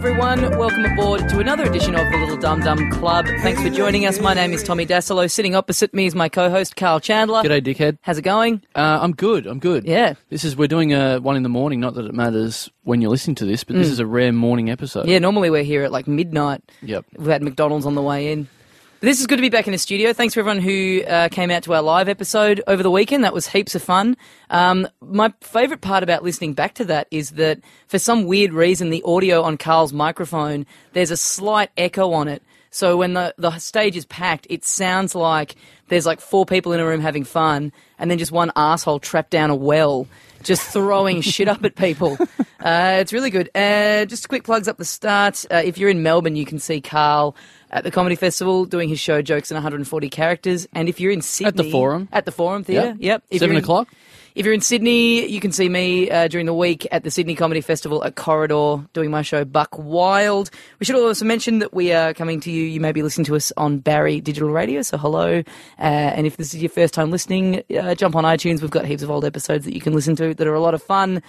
everyone. Welcome aboard to another edition of the Little Dum Dum Club. Thanks for joining us. My name is Tommy Dassalo. Sitting opposite me is my co-host Karl Chandler. G'day, dickhead. How's it going? Uh, I'm good. I'm good. Yeah. This is we're doing a one in the morning. Not that it matters when you're listening to this, but this is a rare morning episode. Yeah, normally we're here at like midnight. Yep. We've had McDonald's on the way in. This is good to be back in the studio. Thanks for everyone who uh, came out to our live episode over the weekend. That was heaps of fun. Um, my favourite part about listening back to that is that for some weird reason, the audio on Karl's microphone, there's a slight echo on it. So when the, the stage is packed, it sounds like there's like four people in a room having fun and then just one asshole trapped down a well just throwing shit up at people. Uh, it's really good. Uh, just quick plugs up the start. Uh, if you're in Melbourne, you can see Karl at the Comedy Festival doing his show Jokes in 140 Characters. And if you're in Sydney... At the Forum. At the Forum Theatre, Yep. yep. If Seven you're in- o'clock? if you're in Sydney, you can see me uh, during the week at the Sydney Comedy Festival at Corridor doing my show Buck Wild. We should also mention that we are coming to you. You may be listening to us on Barry Digital Radio, so hello. Uh, and if this is your first time listening, uh, jump on iTunes. We've got heaps of old episodes that you can listen to that are a lot of fun.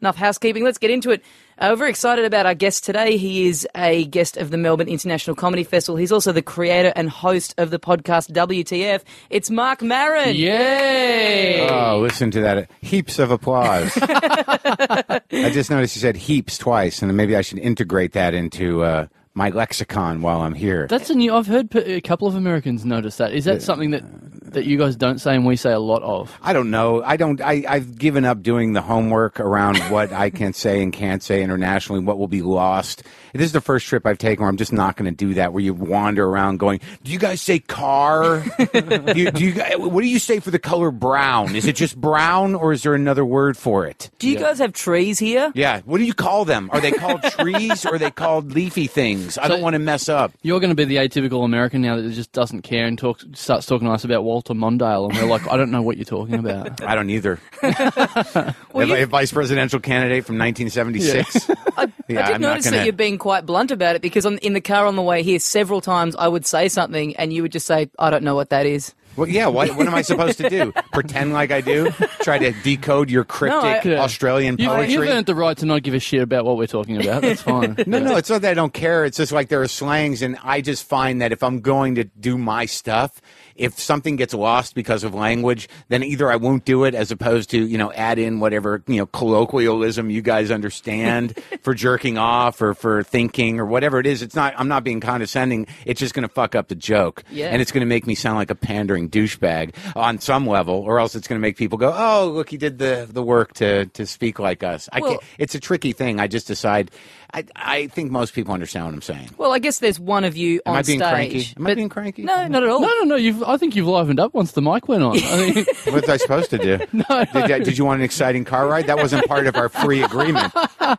Enough housekeeping. Let's get into it. Uh, we're very excited about our guest today. He is a guest of the Melbourne International Comedy Festival. He's also the creator and host of the podcast WTF. It's Marc Maron. Yay! Oh, listen to that. Heaps of applause. I just noticed you said heaps twice, and maybe I should integrate that into uh, my lexicon while I'm here. That's a new. I've heard a couple of Americans notice that. Is that something that that you guys don't say and we say a lot of? I don't know. I don't. I, I've given up doing the homework around what I can say and can't say internationally. What will be lost. This is the first trip I've taken where I'm just not going to do that. Where you wander around going, "Do you guys say car? do, you, do you What do you say for the color brown? Is it just brown, or is there another word for it?" Do you guys have trees here? Yeah. What do you call them? Are they called trees or are they called leafy things? I don't want to mess up. You're going to be the atypical American now that just doesn't care and talks starts talking to us about Walter Mondale, and we're like, I don't know what you're talking about. I don't either. Well, you- a vice presidential candidate from 1976? I, Yeah, I did I'm not notice that gonna- you're being quite blunt about it because on, in the car on the way here, several times I would say something and you would just say, I don't know what that is. Well, yeah. What, what am I supposed to do? Pretend like I do? Try to decode your cryptic I- Yeah. Australian You, poetry? you've earned the right to not give a shit about what we're talking about. That's fine. No, no, it's not that I don't care. It's just like there are slangs, and I just find that if I'm going to do my stuff, if something gets lost because of language, then either I won't do it as opposed to, you know, add in whatever, you know, colloquialism you guys understand for jerking off or for thinking or whatever it is. It's not, I'm not being condescending. It's just going to fuck up the joke. Yeah. And it's going to make me sound like a pandering douchebag on some level, or else it's going to make people go, oh, look, he did the, the work to, to speak like us. I Well- can't, it's a tricky thing. I just decide. I, I think most people understand what I'm saying. Well, I guess there's one of you Am on I being stage. cranky? Am I but- being cranky? No, not at all. No, no, no. You've, I think you've livened up once the mic went on. I mean, What was I supposed to do? no, did, did you want an exciting car ride? That wasn't part of our free agreement.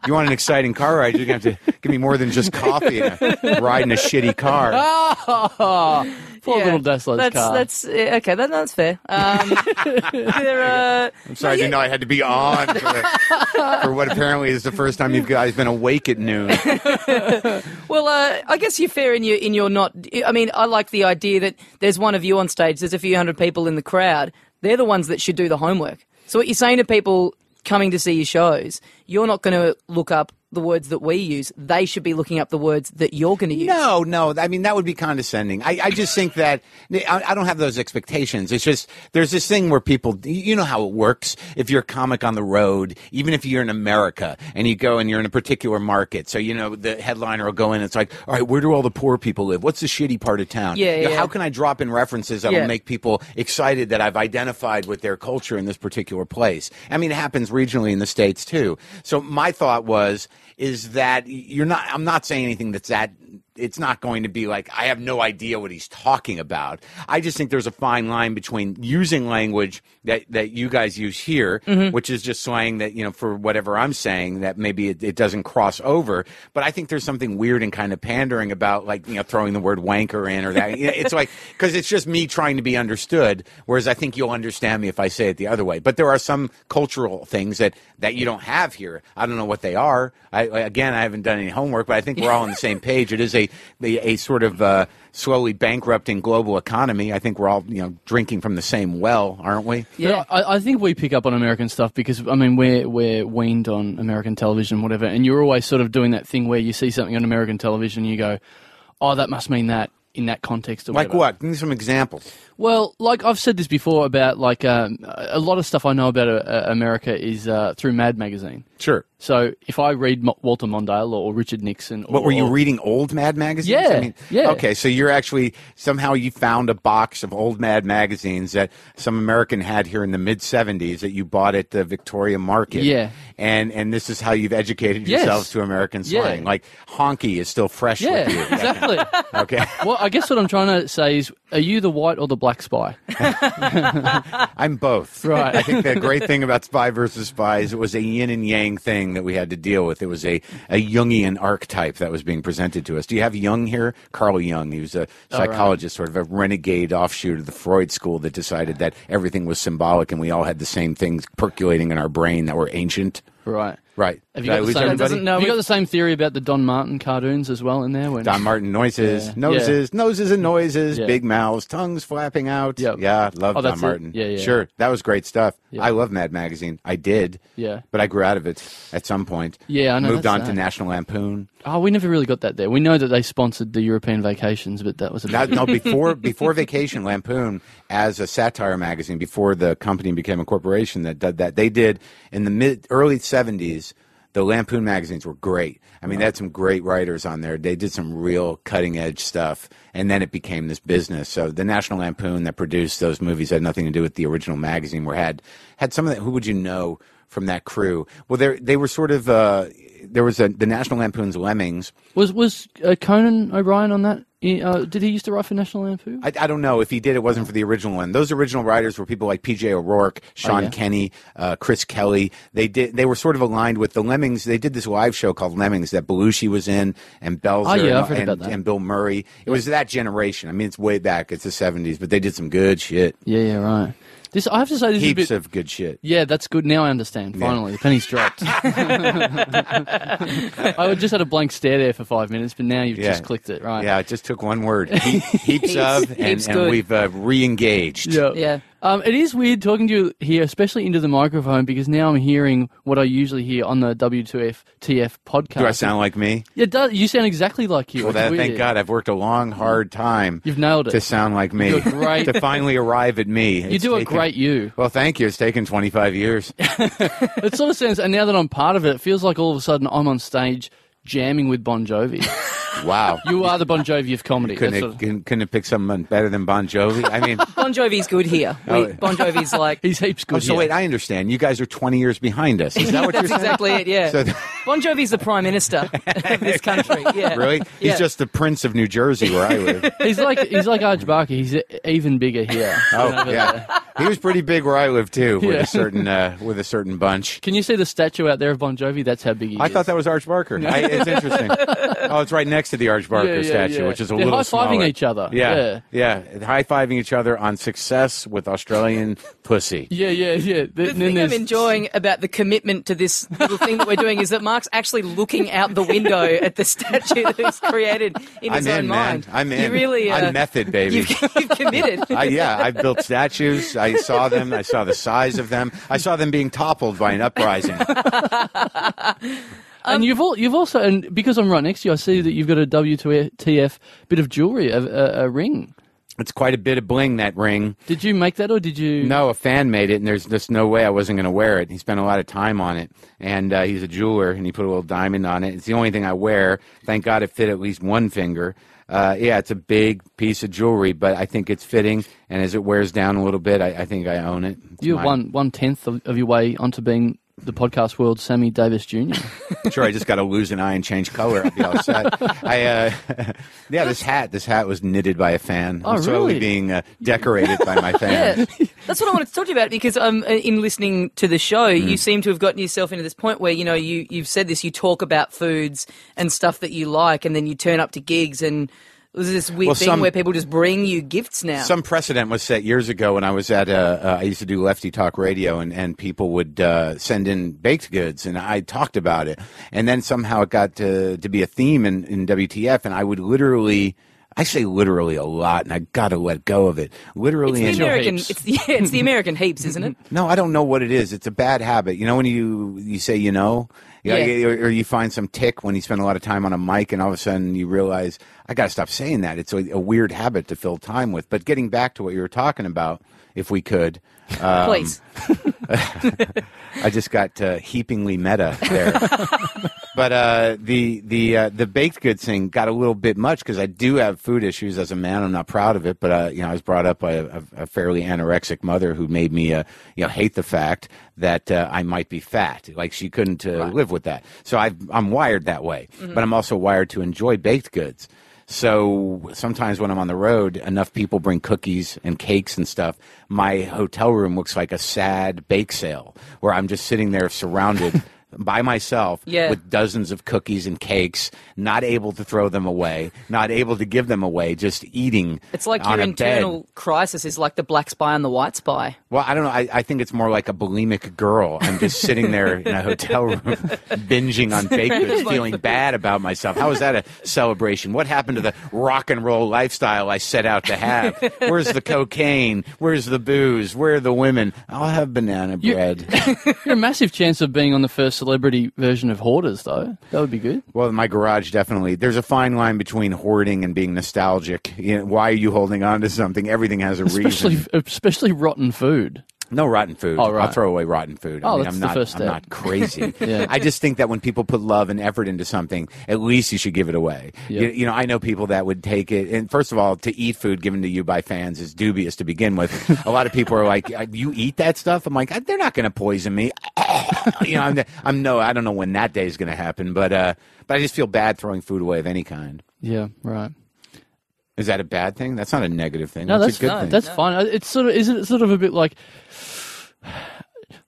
You want an exciting car ride? You're going to have to give me more than just coffee and a ride in a shitty car. Oh. Poor Yeah. little Dassalo's that's, car. That's yeah, okay. That, that's fair. Um, there, uh, I'm sorry, I didn't know I had to be on for, for what apparently is the first time you guys been awake at noon. well, uh, I guess you're fair in your in your not. I mean, I like the idea that there's one of you on stage. There's a few hundred people in the crowd. They're the ones that should do the homework. So what you're saying to people coming to see your shows, you're not going to look up the words that we use. They should be looking up the words that you're going to use. No, no. I mean, that would be condescending. I, I just think that I, I don't have those expectations. It's just there's this thing where people, you know how it works. If you're a comic on the road, even if you're in America and you go and you're in a particular market, so you know the headliner will go in. It's like, all right, where do all the poor people live? What's the shitty part of town? Yeah, You know, yeah. How can I drop in references that Yeah. will make people excited that I've identified with their culture in this particular place? I mean, it happens regionally in the states too. So my thought was is that you're not I'm not saying anything that's that it's not going to be like I have no idea what he's talking about. I just think there's a fine line between using language that, that you guys use here, Mm-hmm. which is just slang that you know for whatever I'm saying that maybe it, it doesn't cross over. But I think there's something weird and kind of pandering about like you know throwing the word wanker in or that. It's like because it's just me trying to be understood. Whereas I think you'll understand me if I say it the other way. But there are some cultural things that that you don't have here. I don't know what they are. I again I haven't done any homework, but I think we're all on the same page. It it is a a, a sort of uh, slowly bankrupting global economy. I think we're all you know drinking from the same well, aren't we? Yeah. I, I think we pick up on American stuff because I mean we're we're weaned on American television, whatever, and you're always sort of doing that thing where you see something on American television, and you go, "Oh, that must mean that." In that context, or Like whatever. what? Give me some examples. Well, like I've said this before about like um, a lot of stuff I know about uh, America is uh, through Mad magazine. Sure. So if I read Walter Mondale or Richard Nixon, or, What were you reading? Old Mad magazines? Yeah, I mean, yeah. Okay, so you're actually somehow you found a box of old Mad magazines that some American had here in the mid '70s that you bought at the Victoria Market. Yeah. and and this is how you've educated Yes. yourselves to American Yeah. slang. Like honky is still fresh Yeah, with you. exactly. Okay, well, I guess what I'm trying to say is, are you the white or the black spy? I'm both. Right. I think the great thing about Spy versus Spy is it was a yin and yang thing that we had to deal with. It was a, a Jungian archetype that was being presented to us. Do you have Jung here? Carl Jung. He was a oh, psychologist, sort of a renegade offshoot of the Freud school that decided that everything was symbolic and we all had the same things percolating in our brain that were ancient. Right. Right. Have Did you I got the lose same? everybody? doesn't know Have you got the same theory about the Don Martin cartoons as well in there? When Don Martin noises, Yeah. noses, noses and noises, Yeah. big mouths, tongues flapping out. Yep. Yeah, love Oh, Don that's it? Martin. Yeah, yeah. Sure, that was great stuff. Yeah. I love Mad Magazine. I did. Yeah. But I grew out of it at some point. Yeah, I know, Moved that's on to sad. National Lampoon. Oh, we never really got that there. We know that they sponsored the European vacations, but that was a Now, bit. no, before before Vacation Lampoon as a satire magazine, before the company became a corporation that did that, they did in the mid early seventies. The Lampoon magazines were great. I mean, they had some great writers on there. They did some real cutting edge stuff, and then it became this business. So the National Lampoon that produced those movies had nothing to do with the original magazine. Where had had some of that. Who would you know from that crew? Well, they they were sort of. Uh, there was a, the National Lampoon's Lemmings. Was was uh, Conan O'Brien on that? Uh, did he used to write for National Lampoon? I, I don't know if he did. It wasn't for the original one. Those original writers were people like P.J. O'Rourke, Sean yeah. Kenny, uh, Chris Kelly. They did. They were sort of aligned with the Lemmings. They did this live show called Lemmings that Belushi was in, and Belzer, Oh, yeah, and, and, and Bill Murray. It was that generation. I mean, it's way back. It's the seventies, but they did some good shit. yeah, yeah, right. This I have to say, this Heaps is a bit. of good shit. yeah, that's good. Now I understand. Finally, the penny's dropped. I just had a blank stare there for five minutes, but now you've Yeah. just clicked it, right? Yeah, it just took one word. He- heaps of, and, heaps and good. we've uh, re-engaged. Yeah. Yeah. Um, it is weird talking to you here, especially into the microphone, because now I'm hearing what I usually hear on the W2F TF podcast. Do I sound like me? Yeah, it does. You sound exactly like you. Well, that, thank God. I've worked a long, hard time. You've nailed it. to sound like me. Great- to finally arrive at me. You It's do a taken- great you. Well, thank you. It's taken 25 years. It sort of sounds, and now that I'm part of it, it feels like all of a sudden I'm on stage jamming with Bon Jovi. Wow. You are the Bon Jovi of comedy. couldn't, That's have, couldn't, couldn't have picked someone better than Bon Jovi. I mean, Bon Jovi's good here. Oh, we, Oh. bon Jovi's like. He's heaps good. oh, so here. wait, I understand. You guys are 20 years behind us. Is that what you're That's saying? exactly it. Yeah. So- bon Jovi's the prime minister of this country. Yeah. Really? Yeah. He's just the prince of New Jersey, where I live. He's like he's like Arch Barker. He's even bigger here. Oh, than over there. Yeah. He was pretty big where I live too, with Yeah. a certain uh, with a certain bunch. Can you see the statue out there of Bon Jovi? That's how big he is. I is. thought that was Arch Barker. I, it's interesting. Oh, it's right next to the Arch Barker Yeah, yeah, statue, yeah. which is a They're little high-fiving smaller. each other. Yeah, yeah, high fiving each other on success with Australian pussy. Yeah, yeah, yeah. The thing I'm enjoying about the commitment to this little thing that we're doing is that Marc's actually looking out the window at the statue that he's created in his I'm own in, man. mind. I'm in. You really, uh, I'm method, baby. You've, you've committed. I, yeah, I've built statues. I saw them. I saw the size of them. I saw them being toppled by an uprising. and you've all, you've also and because I'm right next to you, I see that you've got a WTF bit of jewelry, a, a, a ring. It's quite a bit of bling that ring. Did you make that or did you? No, a fan made it, and there's just no way I wasn't going to wear it. He spent a lot of time on it, and uh, he's a jeweler, and he put a little diamond on it. It's the only thing I wear. Thank God it fit at least one finger. Uh, yeah, it's a big piece of jewelry, but I think it's fitting, and as it wears down a little bit, I, I think I own it. It's You're mine. one one tenth of, of your way onto being the podcast world, Sammy Davis Jr. Sure, I just got to lose an eye and change color. I'll be all set. I, uh, yeah, this hat, this hat was knitted by a fan. Oh, really? being uh, decorated by my fan. Yeah, that's what I wanted to talk to you about because um, in listening to the show, Hmm. you seem to have gotten yourself into this point where you know you you've said this, you talk about foods and stuff that you like, and then you turn up to gigs and There's this weird Well, thing some- where people just bring you gifts now. Some precedent was set years ago when I was at, uh, uh, I used to do Lefty Talk Radio, and, and people would uh, send in baked goods, and I talked about it. And then somehow it got to, to be a theme in, in WTF, and I would literally, I say literally a lot, and I got to let go of it. Literally, it's the American. It's the, yeah, it's the American heaps, isn't it? No, I don't know what it is. It's a bad habit. You know when you you say you know, yeah, Yeah. or, or you find some tick when you spend a lot of time on a mic, and all of a sudden you realize I got to stop saying that. It's a, a weird habit to fill time with. But getting back to what you were talking about, if we could, um, Please. I just got uh, heapingly meta there. but uh, the the uh, the baked goods thing got a little bit much because I do have food issues as a man. I'm not proud of it, but uh, you know I was brought up by a, a, fairly anorexic mother who made me uh, you know hate the fact that uh, I might be fat. Like she couldn't uh, live with that. So i I'm wired that way, but I'm also wired to enjoy baked goods. So sometimes when I'm on the road, enough people bring cookies and cakes and stuff. My hotel room looks like a sad bake sale where I'm just sitting there surrounded by myself Yeah. with dozens of cookies and cakes, not able to throw them away, not able to give them away, just eating. It's like on your a bed. internal crisis is like the black spy and the white spy. Well, I don't know. I, I think it's more like a bulimic girl. I'm just sitting there in a hotel room, binging on baked goods, feeling bad about myself. How is that a celebration? What happened to the rock and roll lifestyle I set out to have? Where's the cocaine? Where's the booze? Where are the women? I'll have banana You- bread. You're a massive chance of being on the first celebrity version of Hoarders, though. That would be good. Well, my garage definitely. There's a fine line between hoarding and being nostalgic. You know, why are you holding on to something? Everything has a Especially, reason. especially rotten food. No rotten food. Oh, right. I'll throw away rotten food. Oh, I mean, that's I'm the not. first I'm not crazy. Yeah. I just think that when people put love and effort into something, at least you should give it away. Yeah. You, you know, I know people that would take it. And first of all, to eat food given to you by fans is dubious to begin with. a lot of people are like, "Uh, "You eat that stuff?" I'm like, "They're not going to poison me." you know, I'm, I'm no. I don't know when that day is going to happen, but uh, but I just feel bad throwing food away of any kind. Yeah, right. Is that a bad thing? That's not a negative thing. No, that's, that's a good no, thing. That's No. fine. Uh, It's sort of isn't it sort of a bit like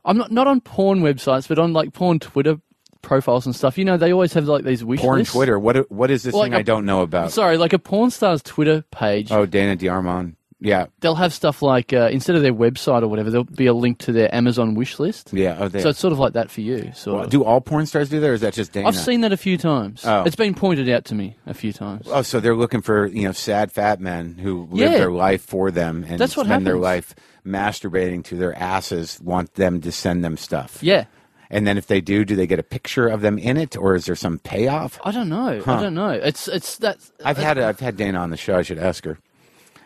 I'm not not on porn websites, but on like porn Twitter profiles and stuff. You know, they always have like these wish Porn lists. Twitter. What what is this Like thing a- I don't know about? Sorry, like a porn star's Twitter page. Oh, Dana DeArmond. Yeah, They'll have stuff like uh, instead of their website or whatever, there'll be a link to their Amazon wish list. yeah. Oh, So it's sort of like that for you. So Well, do all porn stars do that, or is that just Dana? I've seen that a few times. Oh. It's been pointed out to me a few times. Oh, so they're looking for you know sad fat men who live Yeah. their life for them and That's what spend their life masturbating to their asses. Want them to send them stuff. Yeah. And then if they do, do they get a picture of them in it, or is there some payoff? I don't know. Huh. I don't know. It's it's that. I've had I've had Dana on the show. I should ask her.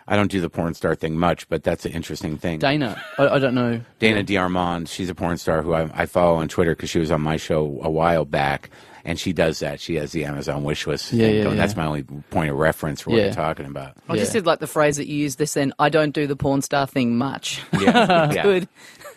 I don't do the porn star thing much, but that's an interesting thing. Dana. I, I don't know. Dana DeArmond, she's a porn star who I, I follow on Twitter because she was on my show a while back, and she does that. She has the Amazon wish list. Yeah, yeah, yeah. That's my only point of reference for what Yeah. you're talking about. I just Yeah. did like the phrase that you used this then. I don't do the porn star thing much. Yeah, yeah. Good.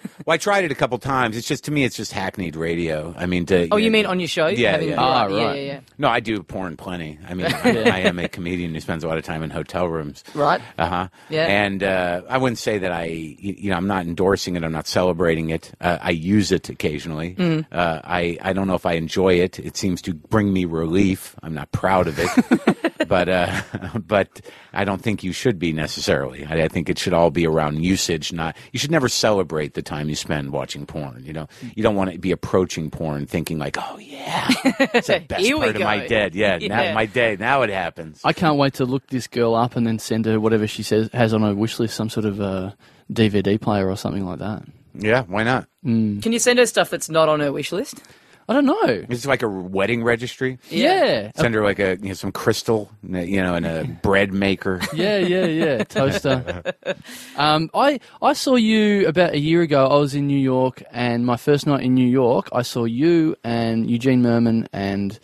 Well, I tried it a couple times. It's just to me, it's just hackneyed radio. I mean, to Oh, you mean on your show? Yeah, Having- yeah. Ah, Yeah, right. yeah, yeah. No, I do porn plenty. I mean, I, I am a comedian who spends a lot of time in hotel rooms. Right. Uh huh. Yeah. And uh, I wouldn't say that I, you you know, I'm not endorsing it. I'm not celebrating it. Uh, I use it occasionally. Mm. Uh, I, I don't know if I enjoy it. It seems to bring me relief. I'm not proud of it, but, uh, but I don't think you should be necessarily. I, I think it should all be around usage. Not you should never celebrate the time you spend watching porn. You know, you don't want to be approaching porn thinking like, oh yeah, it's the best Here we part of my go. day. Yeah, Yeah. Now, my day. Now it happens. I can't wait to look this girl up and then send her whatever she says has on her wish list, some sort of uh, DVD player or something like that. yeah, why not? Can you send her stuff that's not on her wish list? I don't know. It's like a wedding registry. Yeah. Send her like a you know, some crystal, you know, and a bread maker. Yeah, yeah, yeah. Toaster. Um, I I saw you about a year ago. I was in New York, and my first night in New York, I saw you and Eugene Mirman and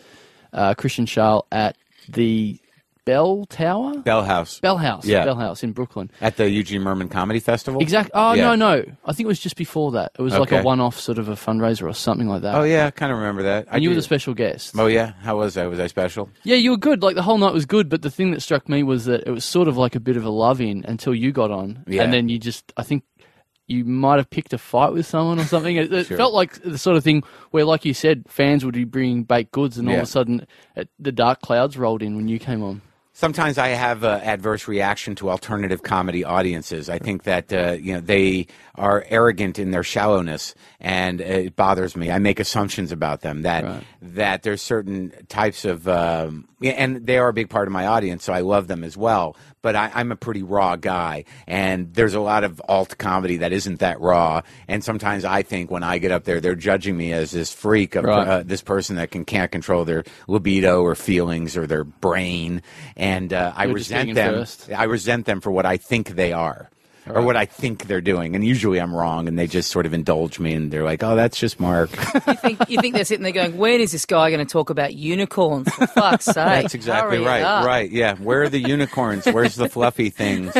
uh, Kristen Schaal at the Bell Tower, Bell House Bell House, Yeah. Bell House in Brooklyn. at the Eugene Mirman Comedy Festival. Exactly. Oh Yeah. no, no. I think it was just before that. It was like a one-off sort of a fundraiser or something like that. Oh yeah, I kind of remember that. I And you were the special guest. Oh yeah, how was I? Was I special? Yeah, you were good. Like the whole night was good, but the thing that struck me was that it was sort of like a bit of a love in until you got on, Yeah. and then you just, I think. You might have picked a fight with someone or something. It, it Sure. felt like the sort of thing where, like you said, fans would be bringing baked goods, and all Yeah. of a sudden, it, the dark clouds rolled in when you came on. Sometimes I have uh, adverse reaction to alternative comedy audiences. I think that uh, you know they are arrogant in their shallowness, and it bothers me. I make assumptions about them that Right. that there's certain types of um, and they are a big part of my audience, so I love them as well. But I, I'm a pretty raw guy, and there's a lot of alt comedy that isn't that raw. And sometimes I think when I get up there, they're judging me as this freak of Right. uh, this person that can can't control their libido or feelings or their brain, and uh, I resent them. first. I resent them for what I think they are. Or what I think they're doing, and usually I'm wrong, and they just sort of indulge me, and they're like, "Oh, that's just Marc." You think you think they're sitting there going, "When is this guy going to talk about unicorns?" For fuck's sake! That's exactly hurry right. Right. Yeah. Where are the unicorns? Where's the fluffy things?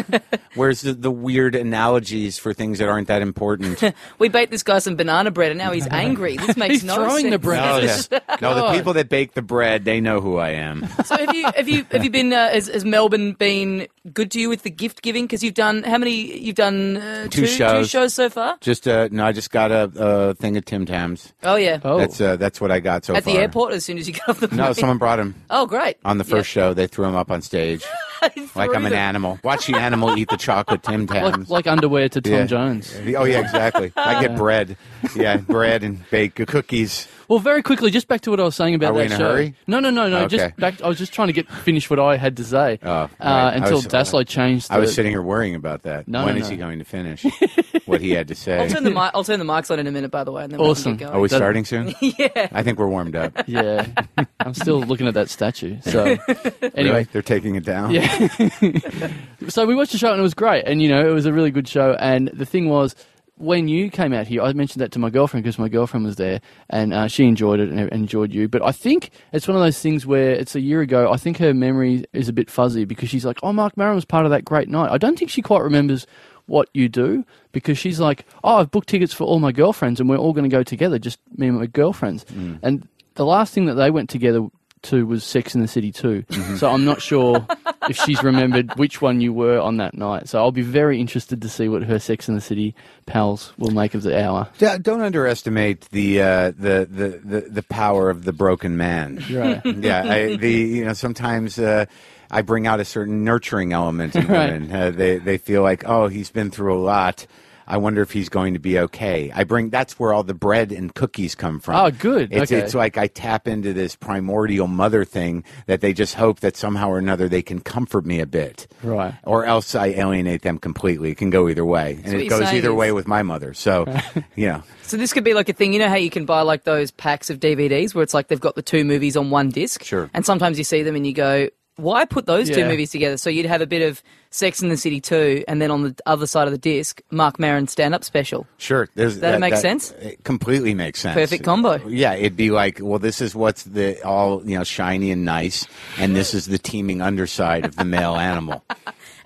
Where's the, the weird analogies for things that aren't that important? We baked this guy some banana bread, and now he's angry. This makes He's no throwing sense. the bread. No, Yes. yeah. no, the people that bake the bread, they know who I am. So have you have you have you been uh, has, has Melbourne been good to you with the gift giving? Because you've done how many? You've done uh, Two two shows. two shows so far. Just uh, no, I just got a, a thing of Tim Tams. Oh yeah, Oh, That's uh, that's what I got so at far. the airport as soon as you got off the plane. No, someone brought him Oh great! on the first show. They threw him up on stage like I'm an animal. Watch the animal eat the chocolate Tim Tams. like, like underwear to Tom Yeah. Jones. Oh yeah, exactly. I get bread. Yeah, bread and bake cookies. Well, very quickly, just back to what I was saying about Are we that in a show. hurry? No, no, no, no. Okay. Just back. I was just trying to get finish what I had to say Oh, uh, right. I until was- Dassalo changed. I was sitting here worrying about that. No, when no, is no. he going to finish what he had to say? I'll turn the mic, I'll turn the mics on in a minute, by the way. And then Awesome. We can get Are going. we That- starting soon? yeah. I think we're warmed up. Yeah, I'm still looking at that statue. So Really? anyway, they're taking it down. Yeah. so we watched the show and it was great, and you know it was a really good show. And the thing was, when you came out here, I mentioned that to my girlfriend because my girlfriend was there, and uh, she enjoyed it and enjoyed you. But I think it's one of those things where it's a year ago. I think her memory is a bit fuzzy because she's like, "Oh, Marc Maron was part of that great night." I don't think she quite remembers what you do because she's like, "Oh, I've booked tickets for all my girlfriends, and we're all going to go together, just me and my girlfriends." And the last thing that they went together to was Sex in the City too. So I'm not sure if she's remembered which one you were on that night. So I'll be very interested to see what her Sex in the City pals will make of the hour. Don't underestimate the, uh, the, the the the power of the broken man. Right. yeah, I, the you know sometimes uh, I bring out a certain nurturing element in Right. women. Uh, they they feel like oh he's been through a lot. I wonder if he's going to be okay. I bring that's where all the bread and cookies come from. Oh, good. It's Okay. it's like I tap into this primordial mother thing that they just hope that somehow or another they can comfort me a bit. Right. Or else I alienate them completely. It can go either way, and it goes either is- way with my mother. So, you know. So this could be like a thing. You know how you can buy like those packs of DVDs where it's like they've got the two movies on one disc. Sure. And sometimes you see them and you go, "Why put those two movies together?" So you'd have a bit of Sex in the City 2, and then on the other side of the disc, Marc Maron stand-up special. Sure. There's, That make sense? It completely makes sense. Perfect combo. Yeah, it'd be like, well, this is what's the all you know shiny and nice, and this is the teeming underside of the male animal.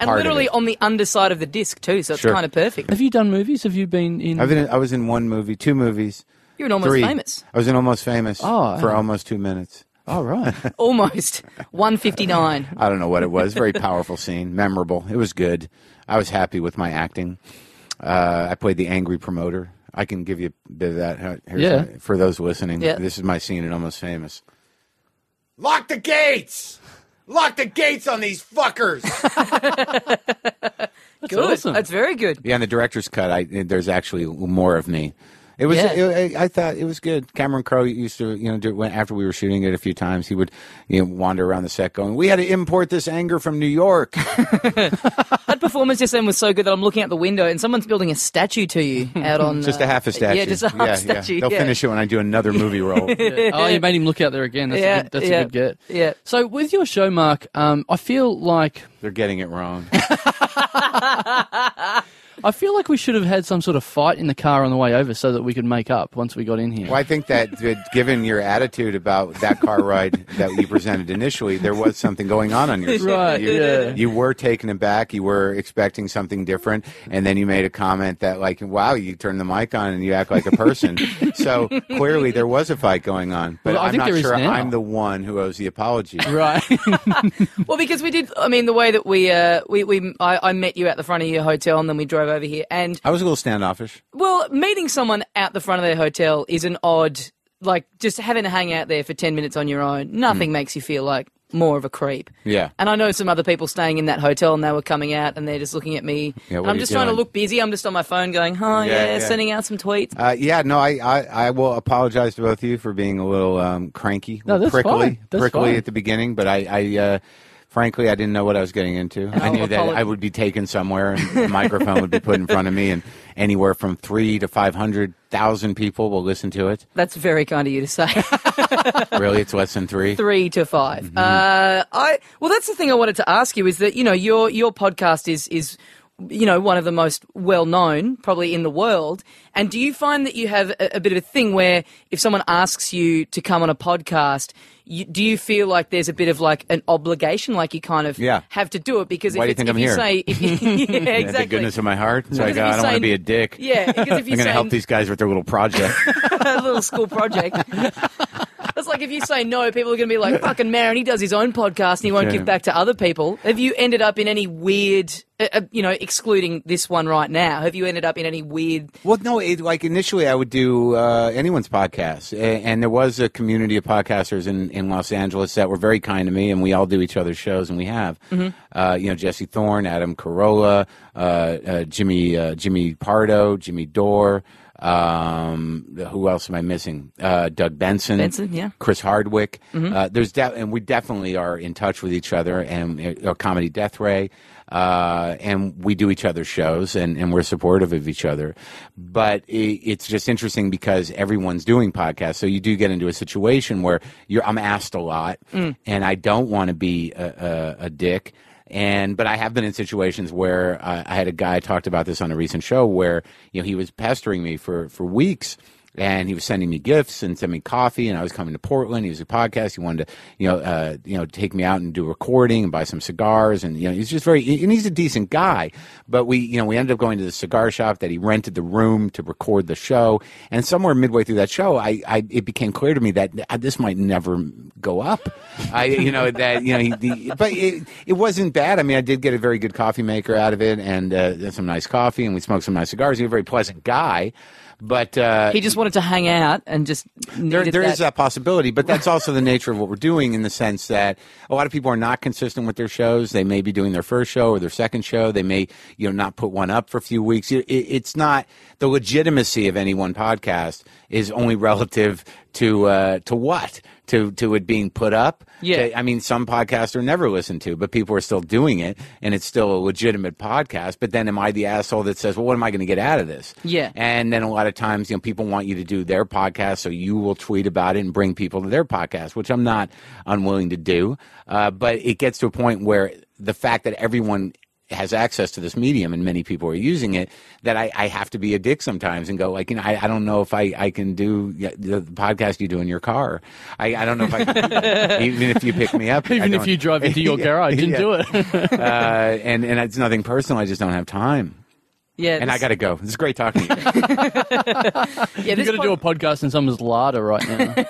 And literally on the underside of the disc too, so it's Sure. kind of perfect. Have you done movies? Have you been in? I've been, in- I was in one movie, two movies, You're an almost three. famous. I was in Almost Famous Oh, for uh-huh. almost two minutes. Oh right. Almost 159. I don't know what it was. Very powerful scene, memorable. It was good. I was happy with my acting. Uh, I played the angry promoter. I can give you a bit of that here's Yeah. some- for those listening. Yeah. This is my scene in Almost Famous. Lock the gates! Lock the gates on these fuckers! That's Good. awesome. That's very good. yeah, in the director's cut, I, there's actually more of me. It was. Yeah. it- I I thought it was good. Cameron Crowe used to, you know, do, when, after we were shooting it a few times, he would, you know, wander around the set going, "We had to import this anger from New York." That performance just then was so good that I'm looking out the window and someone's building a statue to you out on. just a uh, half a statue. Yeah, just a half yeah, statue. They'll yeah. finish it when I do another movie role. Yeah. Oh, you made him look out there again. That's Yeah, a good, that's yeah, a good get. yeah. So with your show, Marc, um, I feel like They're getting it wrong. I feel like we should have had some sort of fight in the car on the way over so that we could make up once we got in here. Well, I think that, that given your attitude about that car ride that you presented initially, there was something going on on your side. Right, You, yeah. you were taken aback. You were expecting something different, and then you made a comment that, like, "Wow, you turn the mic on and you act like a person." so clearly, there was a fight going on. But Well, I I'm not sure now. I'm the one who owes the apology. Right. Well, because we did. I mean, the way that we, uh, we, we, I, I met you at the front of your hotel, and then we drove over here. And I was a little standoffish. well, meeting someone out the front of their hotel is an odd. Like just having to hang out there for ten minutes on your own. Nothing makes you feel like more of a creep. Yeah. And I know some other people staying in that hotel and they were coming out and they're just looking at me. Yeah, and I'm you just trying to doing? look busy. I'm just on my phone going, oh, Yeah, yeah, yeah. sending out some tweets. Uh, yeah, no, I, I, I will apologize to both of you for being a little um, cranky, a No, little that's prickly, fine. That's prickly fine. at the beginning. But I, I uh, frankly, I didn't know what I was getting into. I I'll knew that I would be taken somewhere, and the microphone would be put in front of me, and anywhere from three to five hundred thousand people will listen to it. That's very kind of you to say. really, it's less than three. Three to 5 Mm-hmm. Uh, I well, that's the thing I wanted to ask you is that you know your your podcast is is you know one of the most well known probably in the world. And do you find that you have a, a bit of a thing where if someone asks you to come on a podcast, you, do you feel like there's a bit of like an obligation, like you kind of Yeah. have to do it because Why if, do you think if I'm here? say if you, yeah, exactly the goodness of my heart. It's like, if uh, I don't want to be a dick. yeah, because if you I'm going to help these guys with their little project. a little school project. That's like if you say no, people are going to be like, fucking Maron, he does his own podcast and he won't Yeah. give back to other people. Have you ended up in any weird, uh, uh, you know, excluding this one right now, have you ended up in any weird. Well, no, it, like initially I would do uh, anyone's podcast, a- and there was a community of podcasters in, in Los Angeles that were very kind to me, and we all do each other's shows, and we have, uh, you know, Jesse Thorn, Adam Carolla, uh, uh, Jimmy uh, Jimmy Pardo, Jimmy Dore. Um, who else am I missing? Uh, Doug Benson, Benson, yeah. Chris Hardwick. Uh, there's de- and we definitely are in touch with each other, and uh, Comedy Death Ray, uh, and we do each other's shows, and, and we're supportive of each other. But i it's just interesting because everyone's doing podcasts, so you do get into a situation where you're I'm asked a lot, and I don't want to be a, a, a dick. And but I have been in situations where uh, I had a guy talked about this on a recent show where you know he was pestering me for for weeks and he was sending me gifts and sending me coffee and I was coming to Portland. He was a podcast. He wanted to, you know, uh, you know, take me out and do recording and buy some cigars. And, you know, he's just very, and he's a decent guy. But we, you know, we ended up going to the cigar shop that he rented the room to record the show. And somewhere midway through that show, I, I it became clear to me that uh, this might never go up. I, you know, that, you know, he, but it, it wasn't bad. I mean, I did get a very good coffee maker out of it and uh, some nice coffee and we smoked some nice cigars. He's a very pleasant guy. But uh, He just wanted to hang out and just. there, there that. is that possibility, but that's also the nature of what we're doing in the sense that a lot of people are not consistent with their shows. They may be doing their first show or their second show. They may, you know, not put one up for a few weeks. It- it's not the legitimacy of any one podcast is only relative to uh, to what to to it being put up. Yeah. To- I mean, some podcasts are never listened to, but people are still doing it, and it's still a legitimate podcast. But then, am I the asshole that says, "Well, what am I going to get out of this?" Yeah. And then a lot of times, you know, people want you to do their podcast, so you will tweet about it and bring people to their podcast, which I'm not unwilling to do. Uh, but it gets to a point where the fact that everyone has access to this medium and many people are using it, that I, I have to be a dick sometimes and go like, you know, I, I don't know if I, I can do the the podcast you do in your car. I, I don't know if I can, even if you pick me up. Even if you drive into your Yeah, garage and yeah. do it. uh, and, and it's nothing personal. I just don't have time. Yeah, And I got to go. It's great talking to you. yeah, You've this got to do a podcast in someone's larder right now.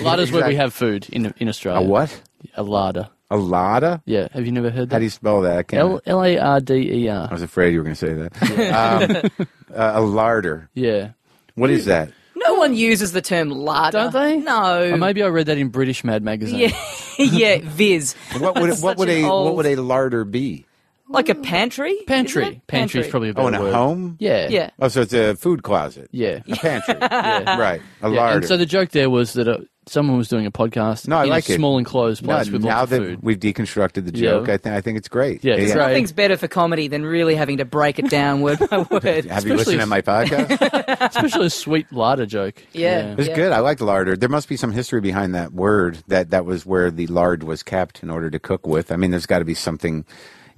Larder's where we have food in in Australia. A what? A larder. A larder? Yeah. Have you never heard that? How do you spell that? I, can't, L L A R D E I R. was afraid you were going to say that. um, uh, a larder. Yeah. What is that? No one uses the term larder. Don't they? No. Or maybe I read that in British Mad Magazine. yeah, yeah, Viz. What would Such what would an a old- what would a larder be? like a pantry? Pantry. isn't it? Pantry is probably a better Oh, in a word. home? Yeah. Yeah. Oh, so it's a food closet. Yeah. A pantry. Yeah. Right. A Yeah, larder. And so the joke there was that uh, someone was doing a podcast No, I in like a it. small enclosed place No, with now lots that of food. we've deconstructed the Yeah. joke, I think I think it's great. Yeah, it's great. Nothing's better for comedy than really having to break it down word by word. Have you Especially listened to if- my podcast? Especially a sweet larder joke. Yeah. It's good. I like larder. There must be some history behind that word. That that was where the lard was kept in order to cook with. I mean, there's got to be something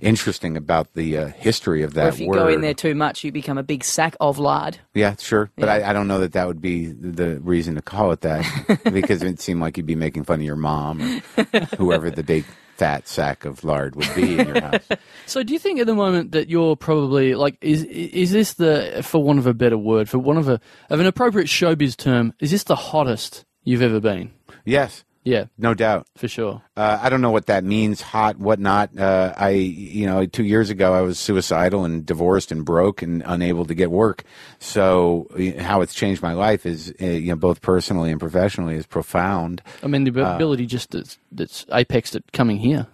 interesting about the uh, history of Or that if you word. go in there too much, you become a big sack of lard. Yeah, sure. But Yeah. I, I don't know that that would be the reason to call it that because it seemed like you'd be making fun of your mom or whoever the big fat sack of lard would be in your house. So, do you think at the moment that you're probably like is is this the for want of a better word for one of a of an appropriate showbiz term is this the hottest you've ever been? Yes. Yeah, no doubt. for sure. Uh, I don't know what that means, hot, whatnot. Uh, I, you know, two years ago I was suicidal and divorced and broke and unable to get work. So how it's changed my life is, uh, you know, both personally and professionally is profound. I mean, the Uh, ability just that's, that's apexed at coming here.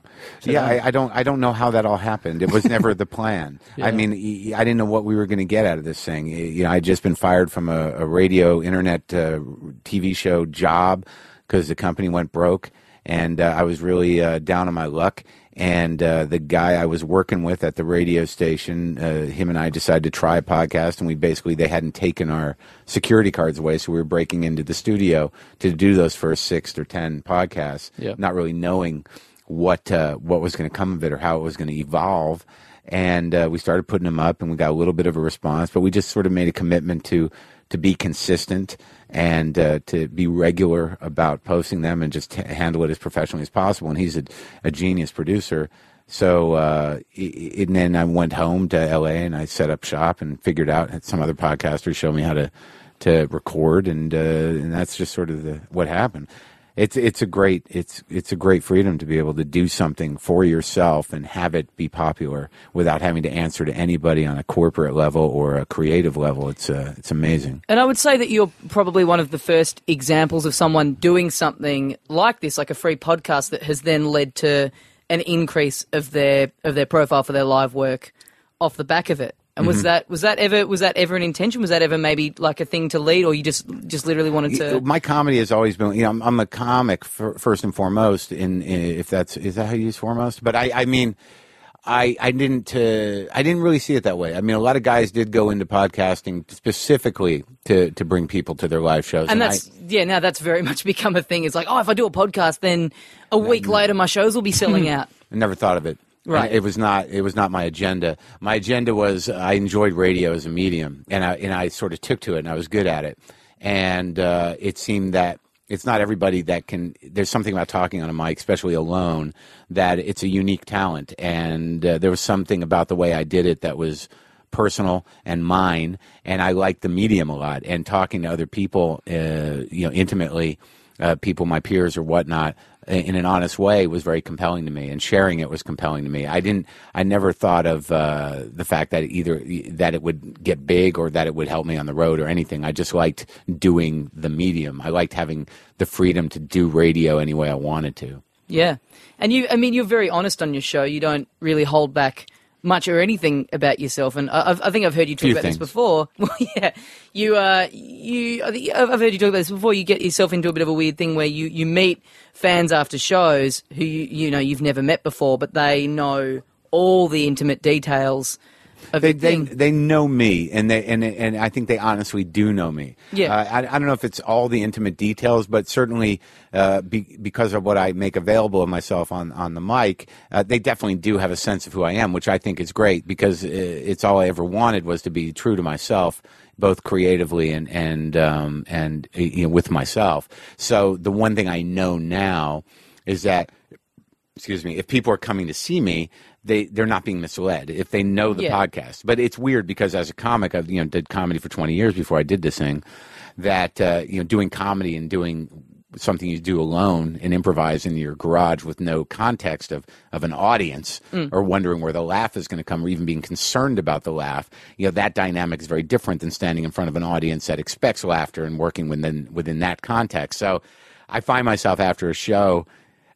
yeah, I, I don't, I don't know how that all happened. It was never the plan. I mean, I didn't know what we were going to get out of this thing. You know, I'd just been fired from a, a radio, internet, uh, TV show job because the company went broke, and uh, I was really uh, down on my luck. And uh, the guy I was working with at the radio station, uh, him and I decided to try a podcast, and we basically they hadn't taken our security cards away, so we were breaking into the studio to do those first six or ten podcasts, Yeah. not really knowing what uh, what was going to come of it or how it was going to evolve. And uh, we started putting them up, and we got a little bit of a response. But we just sort of made a commitment to to be consistent and uh, to be regular about posting them, and just handle it as professionally as possible. And he's a, a genius producer. So uh, i- i- and then I went home to L.A. and I set up shop and figured out had some other podcasters show me how to to record, and uh, and that's just sort of the what happened it's it's a great it's it's a great freedom to be able to do something for yourself and have it be popular without having to answer to anybody on a corporate level or a creative level. It's uh, it's amazing. And I would say that you're probably one of the first examples of someone doing something like this, like a free podcast that has then led to an increase of their of their profile for their live work off the back of it. And was that was that ever was that ever an intention? Was that ever maybe like a thing to lead, or you just just literally wanted to? My comedy has always been, you know, I'm, I'm a comic fir- first and foremost. In, in if that's is that how you use foremost? But I, I mean, I I didn't uh, I didn't really see it that way. I mean, a lot of guys did go into podcasting specifically to to bring people to their live shows, And I- that's yeah. Now that's very much become a thing. It's like, oh, if I do a podcast, then a week later my shows will be selling out. I never thought of it. Right. It was not. It was not my agenda. My agenda was I enjoyed radio as a medium, and I and I sort of took to it, and I was good at it. And uh, it seemed that it's not everybody that can. There's something about talking on a mic, especially alone, that it's a unique talent. And uh, there was something about the way I did it that was personal and mine. And I liked the medium a lot, and talking to other people, uh, you know, intimately, uh, people, my peers or whatnot in an honest way was very compelling to me, and sharing it was compelling to me. I didn't, I never thought of uh, the fact that either that it would get big or that it would help me on the road or anything. I just liked doing the medium. I liked having the freedom to do radio any way I wanted to. Yeah, and you. I mean, you're very honest on your show. You don't really hold back much or anything about yourself. And I, I've- I think I've heard you talk Few about things. this before. Well, yeah, you. Uh, you. I've heard you talk about this before. You get yourself into a bit of a weird thing where you you meet fans after shows who you you know you've never met before, but they know all the intimate details They, the they, they know me, and they and and I think they honestly do know me. Yeah. uh, I, I don't know if it's all the intimate details, but certainly uh, be, because of what I make available of myself on on the mic, uh, they definitely do have a sense of who I am, which I think is great because uh, it's all I ever wanted was to be true to myself, both creatively and and um, and you know with myself. So the one thing I know now is that excuse me, if people are coming to see me, they they're not being misled if they know the Yeah. podcast. But it's weird because as a comic, I've you know did comedy for twenty years before I did this thing. That uh, you know, doing comedy and doing something you do alone and improvise in your garage with no context of, of an audience or wondering where the laugh is going to come or even being concerned about the laugh you know that dynamic is very different than standing in front of an audience that expects laughter and working within within that context so i find myself after a show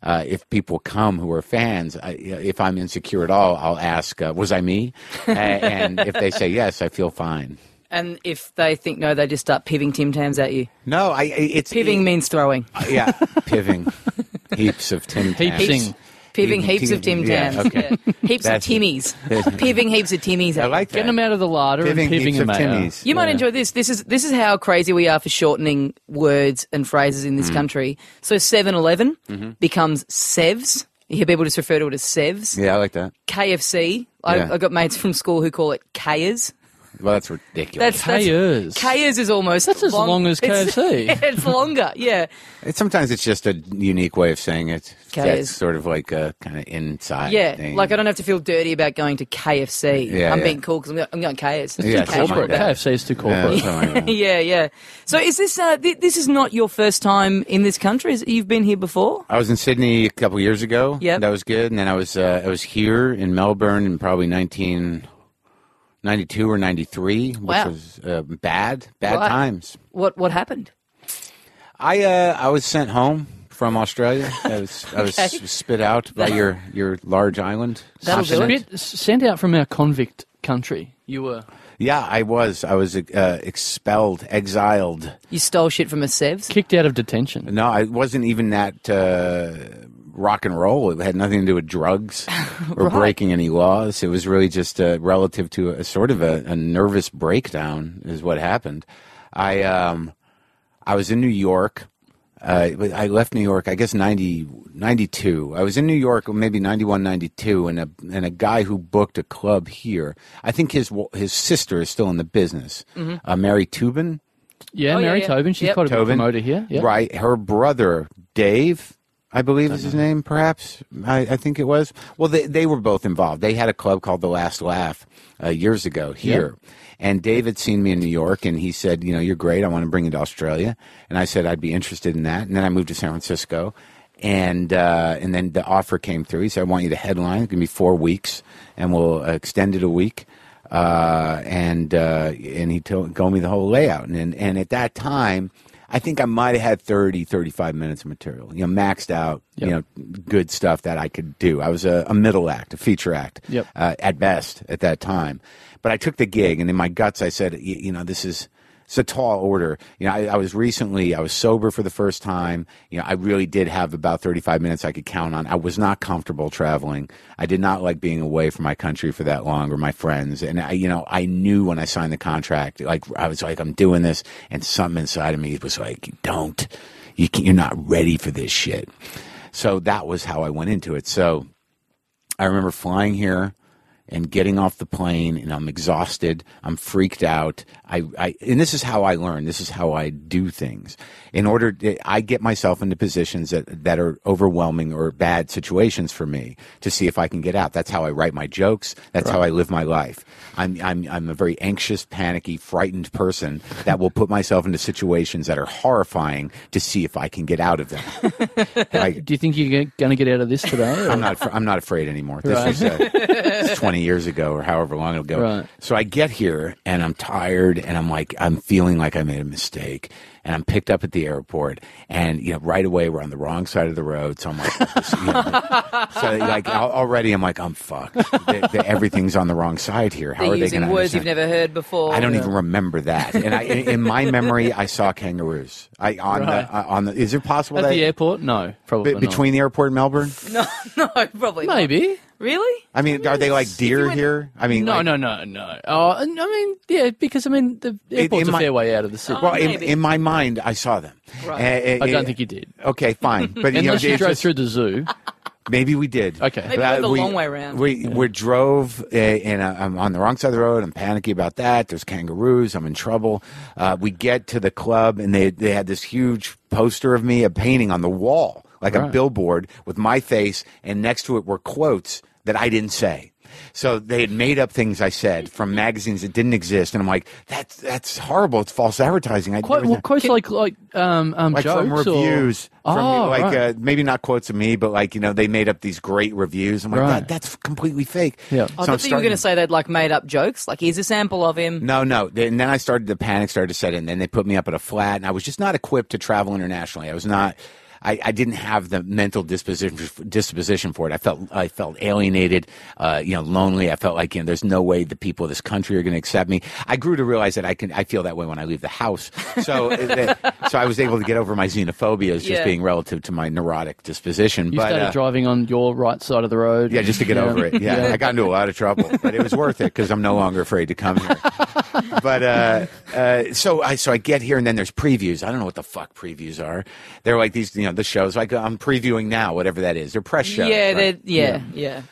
uh, if people come who are fans, I, if I'm insecure at all, I'll ask, uh, "Was I me?" And if they say yes, I feel fine. and if they think no, they just start piving Tim Tams at you. No, I, I- it's Piving means throwing. yeah, piving heaps of Tim Tams. Heapsing. Piving Heaping- heaps of Tim Tams. okay. Yeah. Heaps That's- of Timmies. Piving heaps of Timmies. I at you. like that. Getting them out of the larder Piving and piving heaps them of out. Timmies. You might enjoy this. This is this is how crazy we are for shortening words and phrases in this Mm. country. So 7-Eleven Mm-hmm. becomes Sevs. You hear people just refer to it as Sevs. Yeah, I like that. KFC. I, Yeah. I got mates from school who call it Kayers. Well, that's ridiculous. That's that's Kayers. Kayers is almost That's as long as KFC. It's, longer, yeah. It, sometimes it's just a unique way of saying it. Kayers. That's sort of like a kind of inside Yeah, thing. like I don't have to feel dirty about going to KFC. Yeah, I'm yeah. being cool because I'm, go- I'm going Kayers. It's Yeah, too corporate. like. KFC is too Yeah, corporate. something like that. yeah, yeah. So is this uh, th- this is not your first time in this country? Is, you've been here before? I was in Sydney a couple years ago. Yeah, that was good. And then I was uh, I was here in Melbourne in probably 1992 or 93, which Wow. was uh, bad, bad Right. times. What what happened? I uh, I was sent home from Australia. I was I was spit out by your your large island. That'll do continent. it. Sent out from our convict country. You were. Yeah, I was. I was uh, expelled, exiled. You stole shit from a Sevs? Kicked out of detention. No, I wasn't even that uh, rock and roll. It had nothing to do with drugs or Right. breaking any laws. It was really just uh, relative to a, sort of a, a nervous breakdown, is what happened. I um, I was in New York. Uh, I left New York, I guess 90, 92. I was in New York, maybe 91, 92, and a, and a guy who booked a club here. I think his his sister is still in the business. Uh, Mary Tobin. Yeah, Oh, Mary yeah. Tobin. She's Yep. quite a Tobin. promoter here. Yeah. Right. Her brother, Dave, I believe is his name, perhaps. I, I think it was. Well, they, they were both involved. They had a club called The Last Laugh uh, years ago here. And David seen me in New York and he said, You know, you're great. I want to bring you to Australia. And I said, I'd be interested in that. And then I moved to San Francisco. And uh, and then the offer came through. He said, I want you to headline. It's going to be four weeks, and we'll extend it a week uh, and uh, and he told, told me the whole layout. And and at that time, I think I might have had 30, 35 minutes of material. You know, maxed out. Yep. You know, good stuff that I could do. I was a, a middle act, a feature act, Yep. uh, at best at that time. But I took the gig, and in my guts, I said, you know, this is. It's a tall order. You know, I, I was recently, I was sober for the first time. You know, I really did have about 35 minutes I could count on. I was not comfortable traveling. I did not like being away from my country for that long or my friends. And I, you know, I knew when I signed the contract, like, I was like, I'm doing this. And something inside of me was like, don't, you can, you're not ready for this shit. So that was how I went into it. So I remember flying here and getting off the plane and I'm exhausted. I'm freaked out. I, I and this is how I learn. This is how I do things. In order, to, I get myself into positions that that are overwhelming or bad situations for me to see if I can get out. That's how I write my jokes. That's how I live my life. I'm I'm I'm a very anxious, panicky, frightened person that will put myself into situations that are horrifying to see if I can get out of them. Do you think you're going to get out of this today? or- I'm not. I'm not afraid anymore. This Right. was uh, it's 20 years ago, or however long ago. Right. So I get here and I'm tired, and I'm like, I'm feeling like I made a mistake, and I'm picked up at the airport, and you know, right away we're on the wrong side of the road. So I'm like, you know, so like already I'm like, I'm fucked. The- the- everything's on the wrong side here. How They're are they using going to words you've never heard before. I don't even remember that. And I, in, in my memory, I saw kangaroos. I on Right. the uh, on the. Is it possible At that the airport? No, probably be- between the airport and Melbourne? No, no, probably not. not. Really? I mean, are they like deer went- here? I mean, No, like- no, no, no. Oh, I mean, yeah, because I mean, the airport's in a fair way out of the city. Well, in, in my mind, I saw them. Right. Uh, I uh, don't think you did. Okay, fine, but you know, Unless you drove just- through the zoo. Maybe we did. Okay. Maybe Uh, the we- long way around. We we drove, uh, and I'm on the wrong side of the road. I'm panicky about that. There's kangaroos. I'm in trouble. Uh, we get to the club, and they they had this huge poster of me, a painting on the wall, like a billboard with my face, and next to it were quotes that I didn't say. So they had made up things I said from magazines that didn't exist, and I'm like, that's that's horrible. It's false advertising. I Quite, well, quotes like like um, um, like jokes from or- reviews, from Oh, like right. uh, maybe not quotes of me, but like you know they made up these great reviews. I'm like Right. that, that's completely fake. Yeah. I So thought I'm that you were going to say they'd like made up jokes. Like, here's a sample of him. No, no. And then I started the panic started to set in. Then they put me up at a flat, and I was just not equipped to travel internationally. I was not. I, I didn't have the mental disposition disposition for it. I felt I felt alienated, uh, you know, lonely. I felt like you know, there's no way the people of this country are going to accept me. I grew to realize that I can. I feel that way when I leave the house. So, uh, so I was able to get over my xenophobia as just Yeah. being relative to my neurotic disposition. You but started uh, driving on your right side of the road. yeah, just to get over it. Yeah, I got into a lot of trouble, but it was worth it because I'm no longer afraid to come here. but uh, uh, so I so I get here and then there's previews. I don't know what the fuck previews are. They're like these, you know, the shows. Like I'm previewing now, whatever that is. They're press shows. yeah, right? they're, yeah, yeah.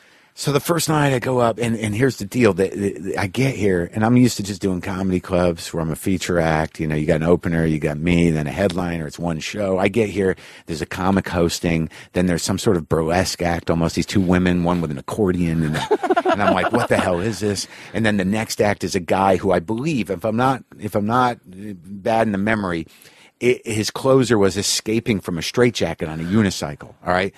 So the first night I go up, and, and here's the deal: that that I get here, and I'm used to just doing comedy clubs where I'm a feature act. You know, you got an opener, you got me, then a headliner. It's one show. I get here, there's a comic hosting, then there's some sort of burlesque act. Almost these two women, one with an accordion, and, and I'm like, what the hell is this? And then the next act is a guy who I believe, if I'm not if I'm not bad in the memory, it, his closer was escaping from a straitjacket on a unicycle. All right.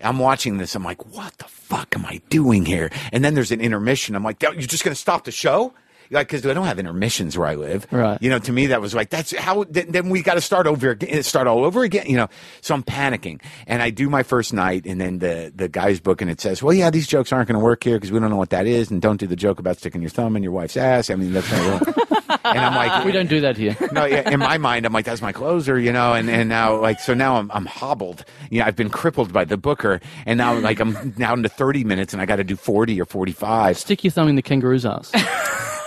I'm watching this. I'm like, what the fuck am I doing here? And then there's an intermission. I'm like, you're just going to stop the show? Like, because I don't have intermissions where I live. Right. You know, to me, that was like, that's how, then, then we got to start over again, start all over again, you know. So I'm panicking. And I do my first night, and then the, the guy's book, and it says, well, yeah, these jokes aren't going to work here because we don't know what that is. And don't do the joke about sticking your thumb in your wife's ass. I mean, that's not. and I'm like, We don't do that here. no, yeah, in my mind, I'm like, that's my closer, you know, and, and now, like, so now I'm, I'm hobbled. You know, I've been crippled by the booker, and now, like, I'm now into 30 minutes, and I got to do 40 or 45. Stick your thumb in the kangaroo's ass.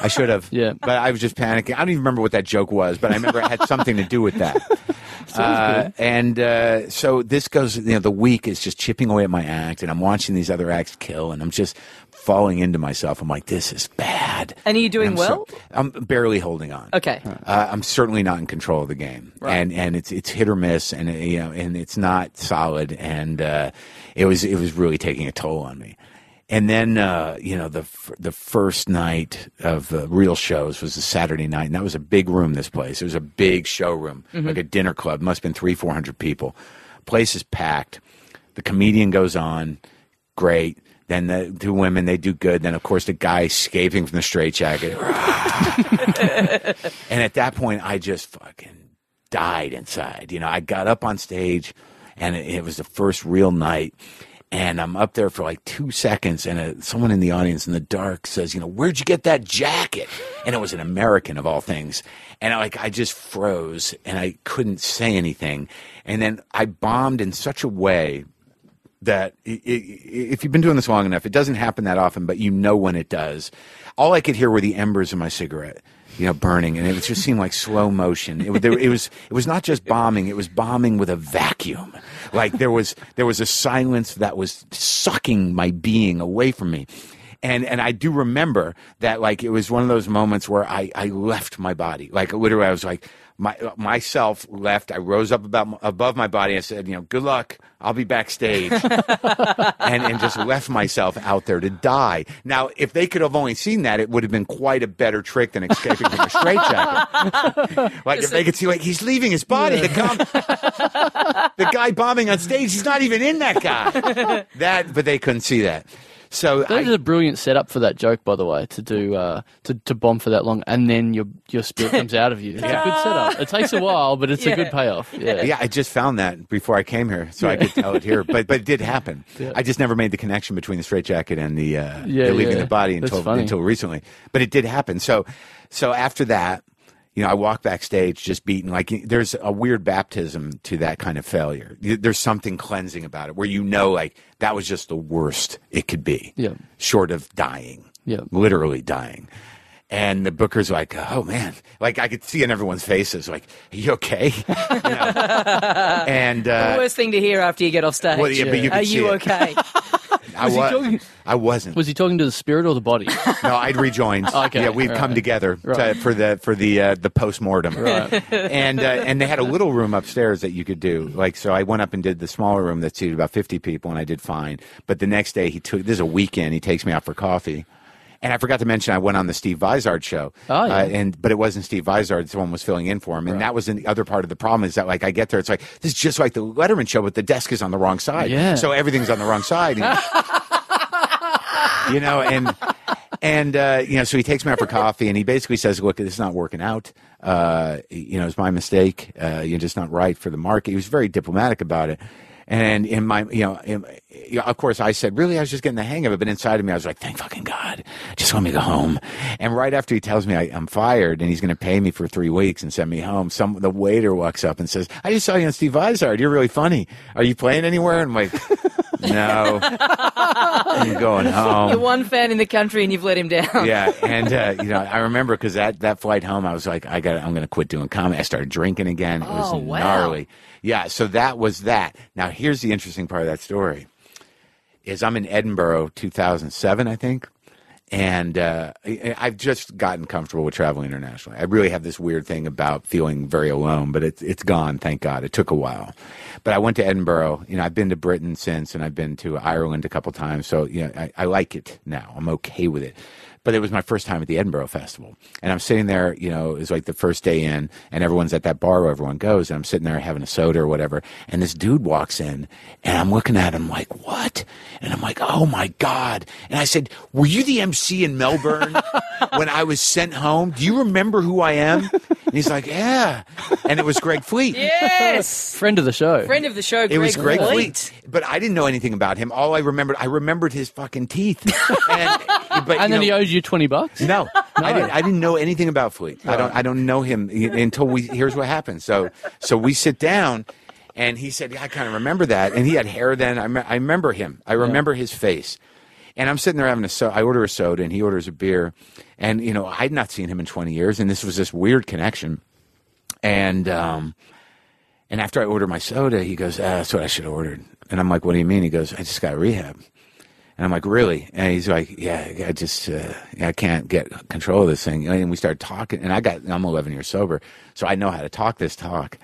I should have. Yeah. But I was just panicking. I don't even remember what that joke was, but I remember it had something to do with that. Uh, and uh, so this goes, you know, the week is just chipping away at my act, and I'm watching these other acts kill, and I'm just falling into myself. I'm like, this is bad. And are you doing I'm so- well? I'm barely holding on. Okay. Uh, I'm certainly not in control of the game, and and it's it's hit or miss, and uh, you know, and it's not solid, and uh, it was it was really taking a toll on me. And then uh, you know the the first night of the real shows was a Saturday night, and that was a big room. This place it was a big showroom, like a dinner club. Must have been three four hundred people. Place is packed. The comedian goes on, great. Then the two women they do good. Then of course the guy escaping from the straitjacket. And at that point, I just fucking died inside. You know, I got up on stage, and it, it was the first real night. And I'm up there for like two seconds, and uh someone in the audience in the dark says, "You know, where'd you get that jacket?" And it was an American of all things. And I, like I just froze, and I couldn't say anything. And then I bombed in such a way that i- i- if you've been doing this long enough, it doesn't happen that often, but you know when it does. All I could hear were the embers of my cigarette, you know, burning, and it just seemed like slow motion. It, there, it was it was not just bombing; it was bombing with a vacuum. Like there was there was a silence that was sucking my being away from me. And and I do remember that like it was one of those moments where I, I left my body. Like literally I was like my uh, myself left. I rose up about above my body and said, you know, good luck. I'll be backstage. and and just left myself out there to die. Now, if they could have only seen that, it would have been quite a better trick than escaping from a straitjacket. like if they could see like he's leaving his body, the, com- the guy bombing on stage, he's not even in that guy. That but they couldn't see that. So that is a brilliant setup for that joke, by the way, to do uh, to to bomb for that long, and then your your spirit comes out of you. It's a good setup. It takes a while, but it's a good payoff. Yeah, Yeah, I just found that before I came here, so I could tell it here. But but it did happen. Yeah. I just never made the connection between the straitjacket and the uh, Yeah, the leaving yeah. the body until until recently. But it did happen. So so after that, you know, I walk backstage just beaten. Like there's a weird baptism to that kind of failure. There's something cleansing about it, where you know, like that was just the worst it could be. Yeah. Short of dying. Yeah. Literally dying. And the booker's like, oh man, like I could see in everyone's faces, like, are you okay? You know? and uh, the worst thing to hear after you get off stage. Well, yeah, but you Are could see you it. okay? I Was he was. talking- I wasn't. Was he talking to the spirit or the body? no, I'd rejoined. Okay, yeah, we'd right. come together to, Right. for the for the uh, the post mortem. Right. and uh, and they had a little room upstairs that you could do. Like so, I went up and did the smaller room that seated about fifty people, and I did fine. But the next day, he took this is a weekend. He takes me out for coffee. And I forgot to mention I went on the Steve Vizard show, Oh, yeah. uh, and but it wasn't Steve Vizard; someone was filling in for him, and that was the other part of the problem is that like I get there, it's like this is just like the Letterman show, but the desk is on the wrong side, Yeah. so everything's on the wrong side. And- you know, and and uh, you know, so he takes me out for coffee, and he basically says, "Look, this is not working out. Uh, you know, it's my mistake. Uh, you're just not right for the market." He was very diplomatic about it. And in my, you know, in, of course, I said, "Really, I was just getting the hang of it." But inside of me, I was like, "Thank fucking God, just let me to go home." And right after he tells me I, I'm fired and he's going to pay me for three weeks and send me home, some the waiter walks up and says, "I just saw you on Steve Vizard. You're really funny. Are you playing anywhere?" And I'm like, "No, I'm going home." You're one fan in the country and you've let him down. yeah, and uh, you know, I remember because that that flight home, I was like, I got, I'm going to quit doing comedy. I started drinking again. It was Oh, wow. gnarly. Yeah, so that was that. Now, here's the interesting part of that story. is I'm in Edinburgh 2007, I think. And uh, I've just gotten comfortable with traveling internationally. I really have this weird thing about feeling very alone, but it's it's gone, thank God. It took a while, but I went to Edinburgh. You know, I've been to Britain since, and I've been to Ireland a couple times. So you know, I, I like it now. I'm okay with it. But it was my first time at the Edinburgh Festival, and I'm sitting there. You know, it was like the first day in, and everyone's at that bar where everyone goes, and I'm sitting there having a soda or whatever, and this dude walks in, and I'm looking at him like, "What?" And I'm like, "Oh my god!" And I said, "Were you the MC in Melbourne when I was sent home? Do you remember who I am?" And he's like, "Yeah," and it was Greg Fleet. Yes. Friend of the show. Friend of the show, Greg It was Greg Fleet. Fleet, but I didn't know anything about him. All I remembered, I remembered his fucking teeth. And, but, and you then he know, owed you 20 bucks? no, I didn't. I didn't know anything about Fleet. I don't. I don't know him until we. Here's what happened. So, so we sit down, and he said, "Yeah, I kind of remember that." And he had hair then. I, me- I remember him. I remember his face. And I'm sitting there having a so. I order a soda, and he orders a beer. And you know, I'd not seen him in 20 years, and this was this weird connection. And um, and after I order my soda, he goes, ah, "That's what I should have ordered." And I'm like, "What do you mean?" He goes, "I just got rehab." And I'm like, really? And he's like, yeah, I just, uh, I can't get control of this thing. And we started talking, and I got, I'm 11 years sober, so I know how to talk this talk.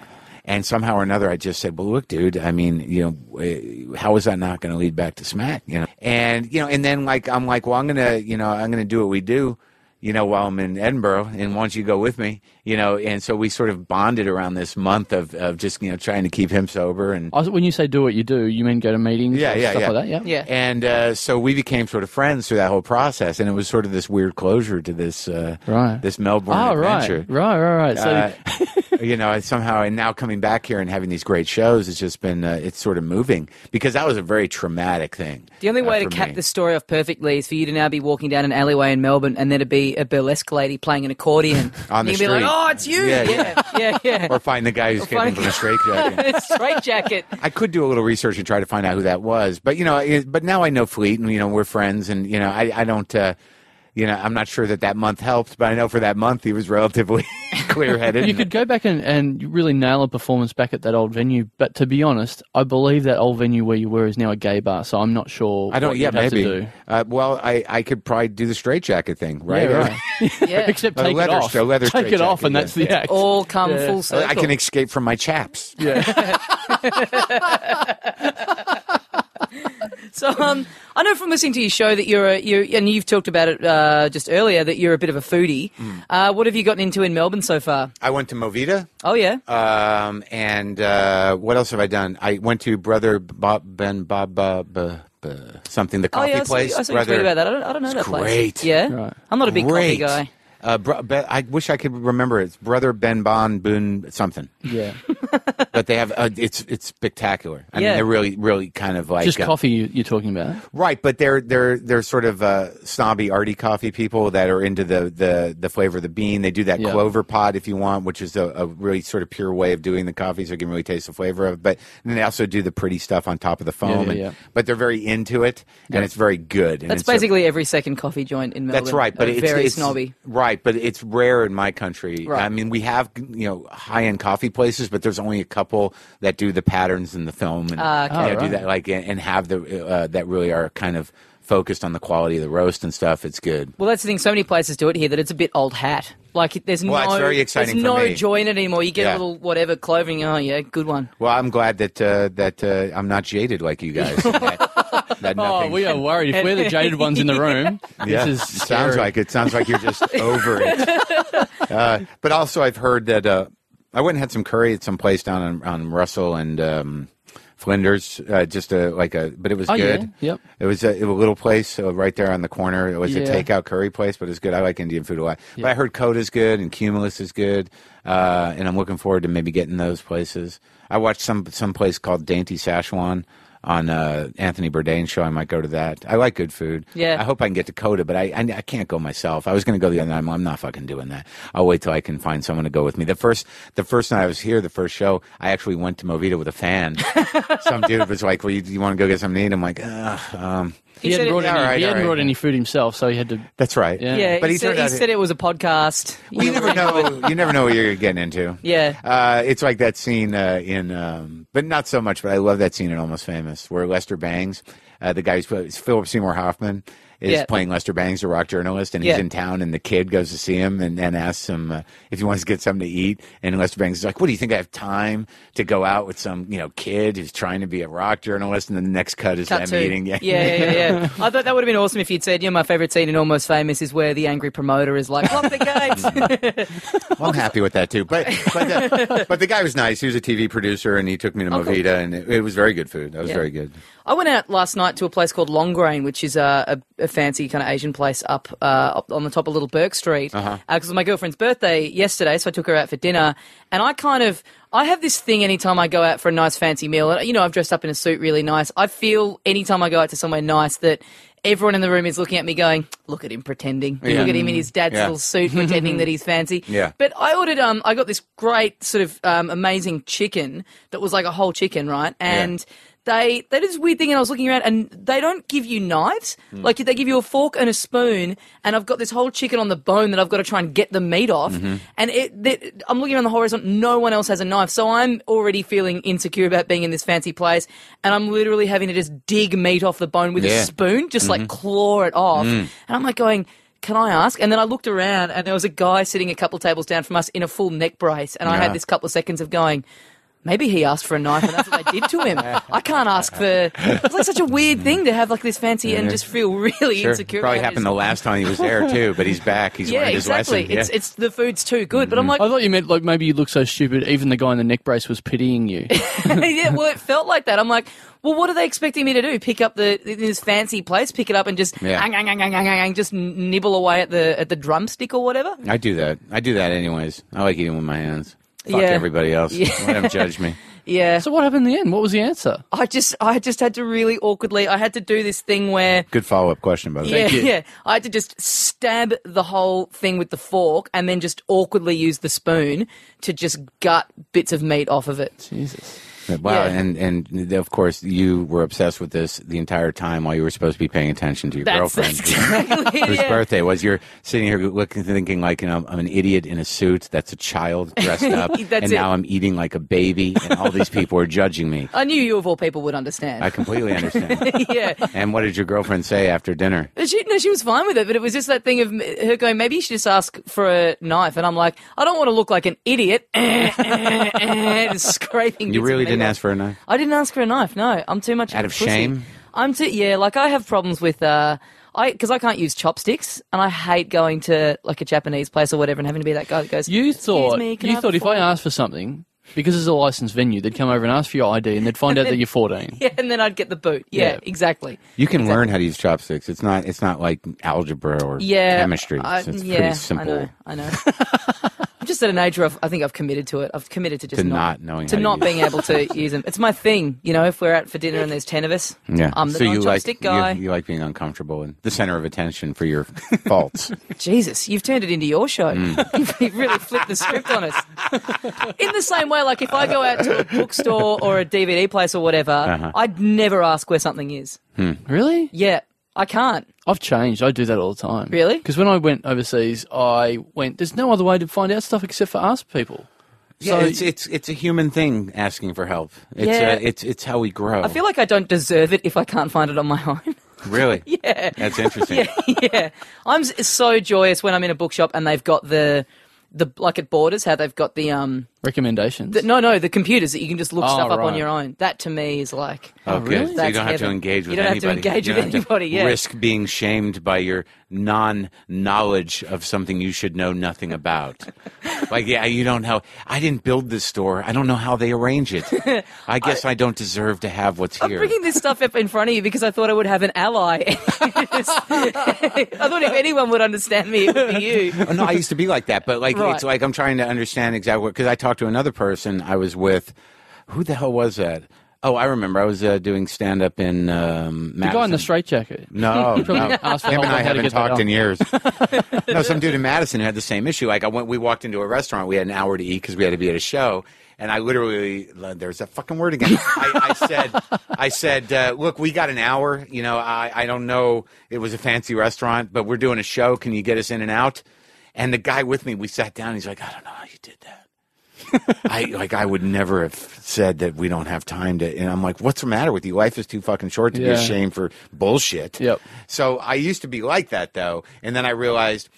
And somehow or another, I just said, well, look, dude, I mean, you know, eh, how is that not going to lead back to smack? You know, and you know, and then like, I'm like, well, I'm gonna, you know, I'm gonna do what we do. You know, while I'm in Edinburgh, and why don't you go with me? You know, and so we sort of bonded around this month of, of just you know trying to keep him sober and I was- When you say do what you do, you mean go to meetings Yeah, or yeah, stuff yeah. like that? Yeah. Yeah. and uh, so we became sort of friends through that whole process, and it was sort of this weird closure to this uh, Right. this Melbourne Oh, right. adventure. Right, right, right. So, Uh, you know, somehow, and now coming back here and having these great shows, it's just been uh, it's sort of moving because that was a very traumatic thing. The only uh, way to for cap me. this story off perfectly is for you to now be walking down an alleyway in Melbourne and there to be a burlesque lady playing an accordion. On the you can be like, street. Oh, it's you. Yeah, Yeah, yeah, yeah. or find the guy who's getting from a straight jacket. Straight jacket. I could do a little research and try to find out who that was, but you know, it, but now I know Fleet, and you know, we're friends, and you know, I, I don't, uh, you know, I'm not sure that that month helped, but I know for that month he was relatively clear-headed. you could go back and, and really nail a performance back at that old venue. But to be honest, I believe that old venue where you were is now a gay bar. So I'm not sure. I don't. what Yeah, you'd have maybe. To do. Uh, well, I, I could probably do the straight jacket thing, right? Yeah, right. Yeah. Except A take leather- it off. a leather take it off, jacket, and yeah. that's the act. All come Yeah. full circle. I can escape from my chaps. So, um, I know from listening to your show that you're a, you're, and you've talked about it uh, just earlier that you're a bit of a foodie. Mm. Uh, what have you gotten into in Melbourne so far? I went to Movida, Oh yeah, um, and uh, what else have I done? I went to Brother Bob Ben Bob uh, b- b- something the oh coffee yeah. I saw, place. I saw you Brother, about that. I don't, I don't know It's that place. great. Yeah, Right. I'm not a big Great. coffee guy. Uh, bro, be, I wish I could remember it. It's Brother Ben Bon Boon something, yeah. but they have uh, it's it's spectacular. I Yeah. mean, they're really really kind of like Just uh, coffee you, you're talking about. Right, but they're they're they're sort of uh, snobby arty coffee people that are into the, the, the flavor of the bean. They do that Yeah. clover pod if you want, which is a, a really sort of pure way of doing the coffee, so you can really taste the flavor of it. But then they also do the pretty stuff on top of the foam. yeah, and, yeah. But they're very into it, and it's very good. And That's it's a- basically every second coffee joint in Melbourne. that's right, but it's very it's, snobby. Right, but it's rare in my country. Right. I mean, we have you know high end coffee places, but there's only a couple that do the patterns in the film and Ah, okay. you know, Oh, do that like and have the uh, that really are kind of focused on the quality of the roast and stuff. It's good. Well, that's the thing. So many places do it here that it's a bit old hat. Like there's Well, no, it's very exciting there's for no me. joy in it anymore. You get Yeah. a little whatever clothing. Oh yeah, good one. Well, I'm glad that uh, that uh, I'm not jaded like you guys. Oh, we are worried. If we're the jaded ones in the room, Yeah, this is sounds like it. Sounds like you're just over it. Uh, but also, I've heard that uh, I went and had some curry at some place down on, on Russell and um, Flinders. Uh, just a like a, but it was Oh, yeah. good. Yep. It was a, it was a little place uh, right there on the corner. It was a takeout curry place, but it's good. I like Indian food a lot. But I heard Coda's good and Cumulus is good, uh, and I'm looking forward to maybe getting those places. I watched some some place called Dainty Szechuan on uh, Anthony Bourdain's show. I might go to that. I like good food. Yeah. I hope I can get to Coda, but I I, I can't go myself. I was going to go the other night. I'm, I'm not fucking doing that. I'll wait till I can find someone to go with me. The first the first night I was here, the first show, I actually went to Movida with a fan. Some dude was like, "Well, you, you want to go get something to eat?" I'm like, Ugh, um, He, said hadn't, brought, Yeah, any, all right, he hadn't right. brought any food himself, so he had to. That's right. Yeah. Yeah, but he, he, said, turned he said it was a podcast. you never know. You never know what you're getting into. Yeah. Uh, it's like that scene uh, in, um, but not so much. But I love that scene in Almost Famous where Lester Bangs, uh, the guy who's Philip Seymour Hoffman, is Yeah. playing Lester Bangs, a rock journalist, and he's Yeah. in town, and the kid goes to see him and, and asks him uh, if he wants to get something to eat, and Lester Bangs is like, "What do you think? I have time to go out with some you know kid who's trying to be a rock journalist?" And then the next cut is Cut them to- eating. yeah, yeah, yeah, yeah. I thought that would have been awesome if you'd said, "Yeah, my favorite scene in Almost Famous is where the angry promoter is like, lock the gates." Well, I'm happy with that too. But but the, but the guy was nice. He was a TV producer, and he took me to Oh, cool. And it, it was very good food. That was very good. I went out last night to a place called Long Grain, which is a, a, a fancy kind of Asian place up, uh, up on the top of Little Bourke Street. Because Uh-huh. it was my girlfriend's birthday yesterday, so I took her out for dinner. And I kind of, I have this thing anytime I go out for a nice fancy meal. and, You know, I've dressed up in a suit really nice. I feel anytime I go out to somewhere nice that everyone in the room is looking at me going, look at him pretending. Yeah. Look at him in his dad's Yeah. little suit pretending that he's fancy. Yeah. But I ordered, um, I got this great sort of um, amazing chicken that was like a whole chicken, right? And they they did this weird thing, and I was looking around, and they don't give you knives. Hmm. Like they give you a fork and a spoon, and I've got this whole chicken on the bone that I've got to try and get the meat off. Mm-hmm. And it, that I'm looking around the horizon, no one else has a knife, so I'm already feeling insecure about being in this fancy place, and I'm literally having to just dig meat off the bone with Yeah. Mm-hmm. a spoon, just like claw it off. Mm. And I'm like going. Can I ask? And then I looked around, and there was a guy sitting a couple tables down from us in a full neck brace, and I had this couple of seconds of going, Maybe he asked for a knife and that's what they did to him. I can't ask for. It's like such a weird thing to have like this fancy and just feel really Sure. insecure. Probably about happened his- the last time he was there too, but he's back. He's Yeah, learned his exactly. lesson. It's yeah. it's the food's too good, but I'm mm-hmm. like, I thought you meant like maybe you look so stupid. Even the guy in the neck brace was pitying you. yeah. Well, it felt like that. I'm like, well, what are they expecting me to do? Pick up the this fancy place, pick it up, and just Yeah. ang, ang, ang, ang, ang, ang, ang, just nibble away at the at the drumstick or whatever. I do that. I do that anyways. I like eating with my hands. Fuck Yeah. everybody else. Yeah. Let them judge me. Yeah. so what happened in the end? What was the answer? I just I just had to really awkwardly. I had to do this thing where Good follow up question, by the way. Yeah, you. yeah. I had to just stab the whole thing with the fork and then just awkwardly use the spoon to just gut bits of meat off of it. Jesus. Wow, Yeah. and and of course you were obsessed with this the entire time while you were supposed to be paying attention to your That's, girlfriend. exactly whose yeah. birthday was. You're sitting here looking, thinking like, you know, I'm an idiot in a suit. That's a child dressed up, and it. now I'm eating like a baby, and all these people are judging me. I knew you of all people would understand. I completely understand. yeah. and what did your girlfriend say after dinner? She, no, she was fine with it, but it was just that thing of her going, maybe you should just ask for a knife. And I'm like, I don't want to look like an idiot. Just scraping. You really didn't ask for a knife. I didn't ask for a knife. No, I'm too much Out a of pussy. shame? I'm too yeah. Like I have problems with uh, I because I can't use chopsticks, and I hate going to like a Japanese place or whatever and having to be that guy that goes. You thought me, can I you have thought a if I asked for something because it's a licensed venue, they'd come over and ask for your ID and they'd find out that you're 14. yeah, and then I'd get the boot. Yeah, Yeah. exactly. You can learn how to use chopsticks. It's not. It's not like algebra or Yeah, chemistry. I, It's, it's yeah, pretty simple. I know. I know. I'm just at an age where I've, I think I've committed to it. I've committed to just To not knowing to not being able to use them. It's my thing. You know, if we're out for dinner and there's ten of us, Yeah. I'm the so you like guy. You, you like being uncomfortable and the center of attention for your faults. Jesus, you've turned it into your show. Mm. You've, really flipped the script on us. In the same way, like if I go out to a bookstore or a DVD place or whatever, Uh-huh. I'd never ask where something is. Really? Yeah, I can't. I've changed. I do that all the time. Really? Because when I went overseas, I went. There's no other way to find out stuff except for ask people. Yeah, So- it's it's it's a human thing asking for help. It's Yeah. uh, it's it's how we grow. I feel like I don't deserve it if I can't find it on my own. really. yeah. That's interesting. yeah, yeah. I'm so joyous when I'm in a bookshop and they've got the the like at Borders how they've got the um Recommendations. the, no no the computers that you can just look Oh, stuff up on oh, your own. That to me is like Oh, Oh, good. really? So you don't have to heaven. engage You don't have to anybody. engage You with don't have to anybody, yeah. Risk being shamed by your non-knowledge of something you should know nothing about. like, yeah, you don't know. I didn't build this store. I don't know how they arrange it. I guess I, don't deserve to have what's here. I'm bringing this stuff up in front of you because I thought I would have an ally. I thought if anyone would understand me, it would be you. Oh, no, I used to be like that, but like Right. it's like I'm trying to understand exactly what. Because I talked to another person I was with. Who the hell was that? Oh, I remember. I was uh, doing stand up in um, The guy in the Madison. straitjacket. No, no. him and I on how to haven't talked in years. no, some dude in Madison had the same issue. Like I went, we walked into a restaurant. We had an hour to eat because we had to be at a show. And I literally, there's that fucking word again. I, I said, I said, uh, look, we got an hour. You know, I, I don't know. It was a fancy restaurant, but we're doing a show. Can you get us in and out? And the guy with me, we sat down. He's like, I don't know how you did that. I like I would never have said that we don't have time to and I'm like, what's the matter with you? Life is too fucking short to be ashamed for bullshit. Yep. So I used to be like that though, and then I realized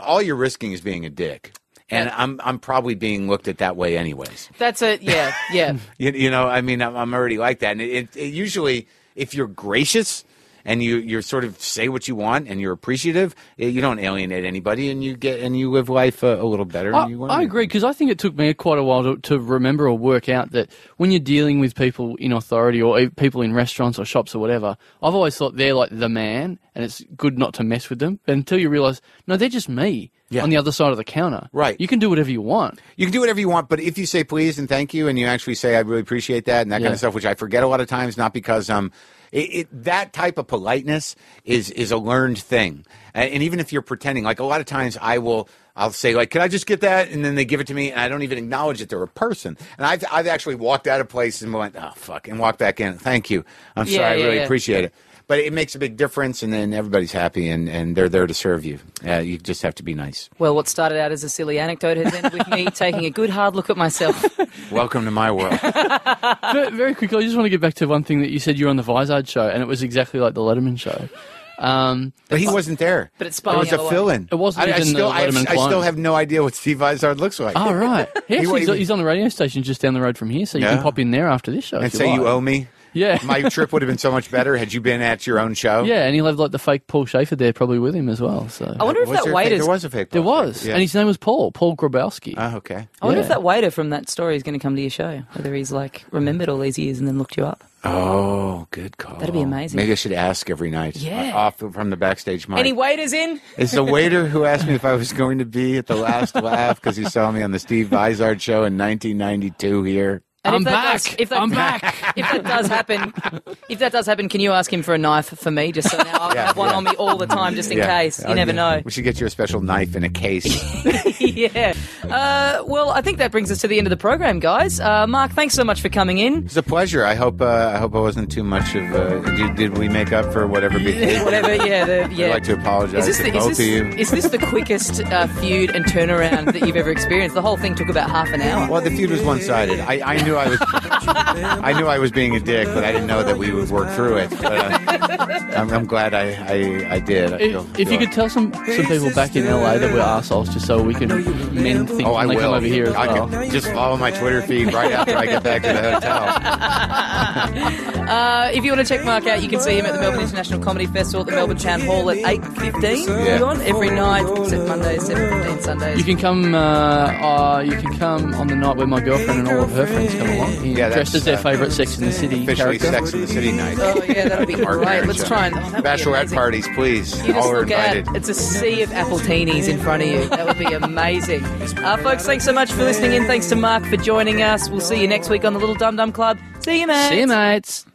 all you're risking is being a dick. And I'm I'm probably being looked at that way anyways. That's it. Yeah, yeah. You, you know, I mean, I'm, I'm already like that. And it, it, it usually, if you're gracious and you you sort of say what you want and you're appreciative, eh, you don't alienate anybody, and you get and you live life a, a little better. I, I agree because I think it took me quite a while to, to remember or work out that when you're dealing with people in authority or people in restaurants or shops or whatever, I've always thought they're like the man and it's good not to mess with them. But until you realize, no, they're just me Yeah. on the other side of the counter. Right. You can do whatever you want. You can do whatever you want, but if you say please and thank you, and you actually say I really appreciate that and that kind of stuff, which I forget a lot of times, not because I'm um, it, it, that type of politeness is is a learned thing, and, and even if you're pretending, like a lot of times I will. I'll say like, "Can I just get that?" And then they give it to me, and I don't even acknowledge that they're a person. And I've I've actually walked out of place and went, "Oh fuck," and walked back in. Thank you. I'm Yeah, sorry. I really yeah. appreciate it. But it makes a big difference, and then everybody's happy, and, and they're there to serve you. Uh, you just have to be nice. Well, what started out as a silly anecdote has ended with me taking a good hard look at myself. Welcome to my world. very, very quickly, I just want to get back to one thing that you said you were on the Vizard show and it was exactly like the Letterman show. Um, But he wasn't there. But it's It was a other fill-in. It wasn't I, I even the still, I, Letterman I still clone. have no idea what Steve Vizard looks like. oh, right. He actually, He- he's, he's on the radio station just down the road from here, so you Yeah. can pop in there after this show. and if say you like. owe me. Yeah. My trip would have been so much better had you been at your own show. Yeah, and he'll have like the fake Paul Shaffer there probably with him as well. So I wonder if Was that there, a fake, waiter's. there was a fake. there was, Yeah. and his name was Paul, Paul Grabowsky. Oh, okay. I wonder if that waiter from that story is going to come to your show. Whether he's like remembered all these years and then looked you up. Oh, good call. That'd be amazing. Maybe I should ask every night. Yeah. uh, Off from the backstage mic. Any waiters in? It's the waiter who asked me if I was going to be at the last laugh because he saw me on the Steve Vizard show in 1992 here. And I'm if that back. Does, if that, I'm back. If that does happen, if that does happen, can you ask him for a knife for me, just so now I Yeah, have one yeah. on me all the time, just in Yeah. case. You Oh, never yeah. know. We should get you a special knife in a case. yeah. Uh, well, I think that brings us to the end of the program, guys. Uh, Marc, thanks so much for coming in. It's a pleasure. I hope. Uh, I hope I wasn't too much of. Uh, did, did we make up for whatever behavior? Whatever. Yeah. The, yeah. I'd like to apologize Is this, to the, is, both this, of you. is this the quickest uh, feud and turnaround that you've ever experienced? The whole thing took about half an hour. Well, the feud was one-sided. I, I knew I was, I knew I was being a dick, but I didn't know that we would work through it. But uh, I'm, I'm glad I, I, I did. I feel- If, if you could tell some, some people back in LA that we're assholes, just so we can mend things oh, I when will. come over here as I well. could just follow my Twitter feed right after I get back to the hotel. Uh, if you want to check Marc out, you can see him at the Melbourne International Comedy Festival at the Melbourne Town Hall at 8.15 Yeah. on every night, except Mondays, 7.15 Sundays. You can come. Uh, uh, you can come on the night where my girlfriend and all of her friends come along. Yeah, dressed as their uh, favourite Sex in the City Officially character. Sex in the City night. Oh, yeah, that'll be Marc great. Let's try and... oh, Bachelorette parties, please. You just All are look out. invited. It's a sea of appletinis in front of you. That would be amazing. Uh, folks, thanks so much for listening in. Thanks to Marc for joining us. We'll see you next week on the Little Dum Dum Club. See you, mates. See you, mates.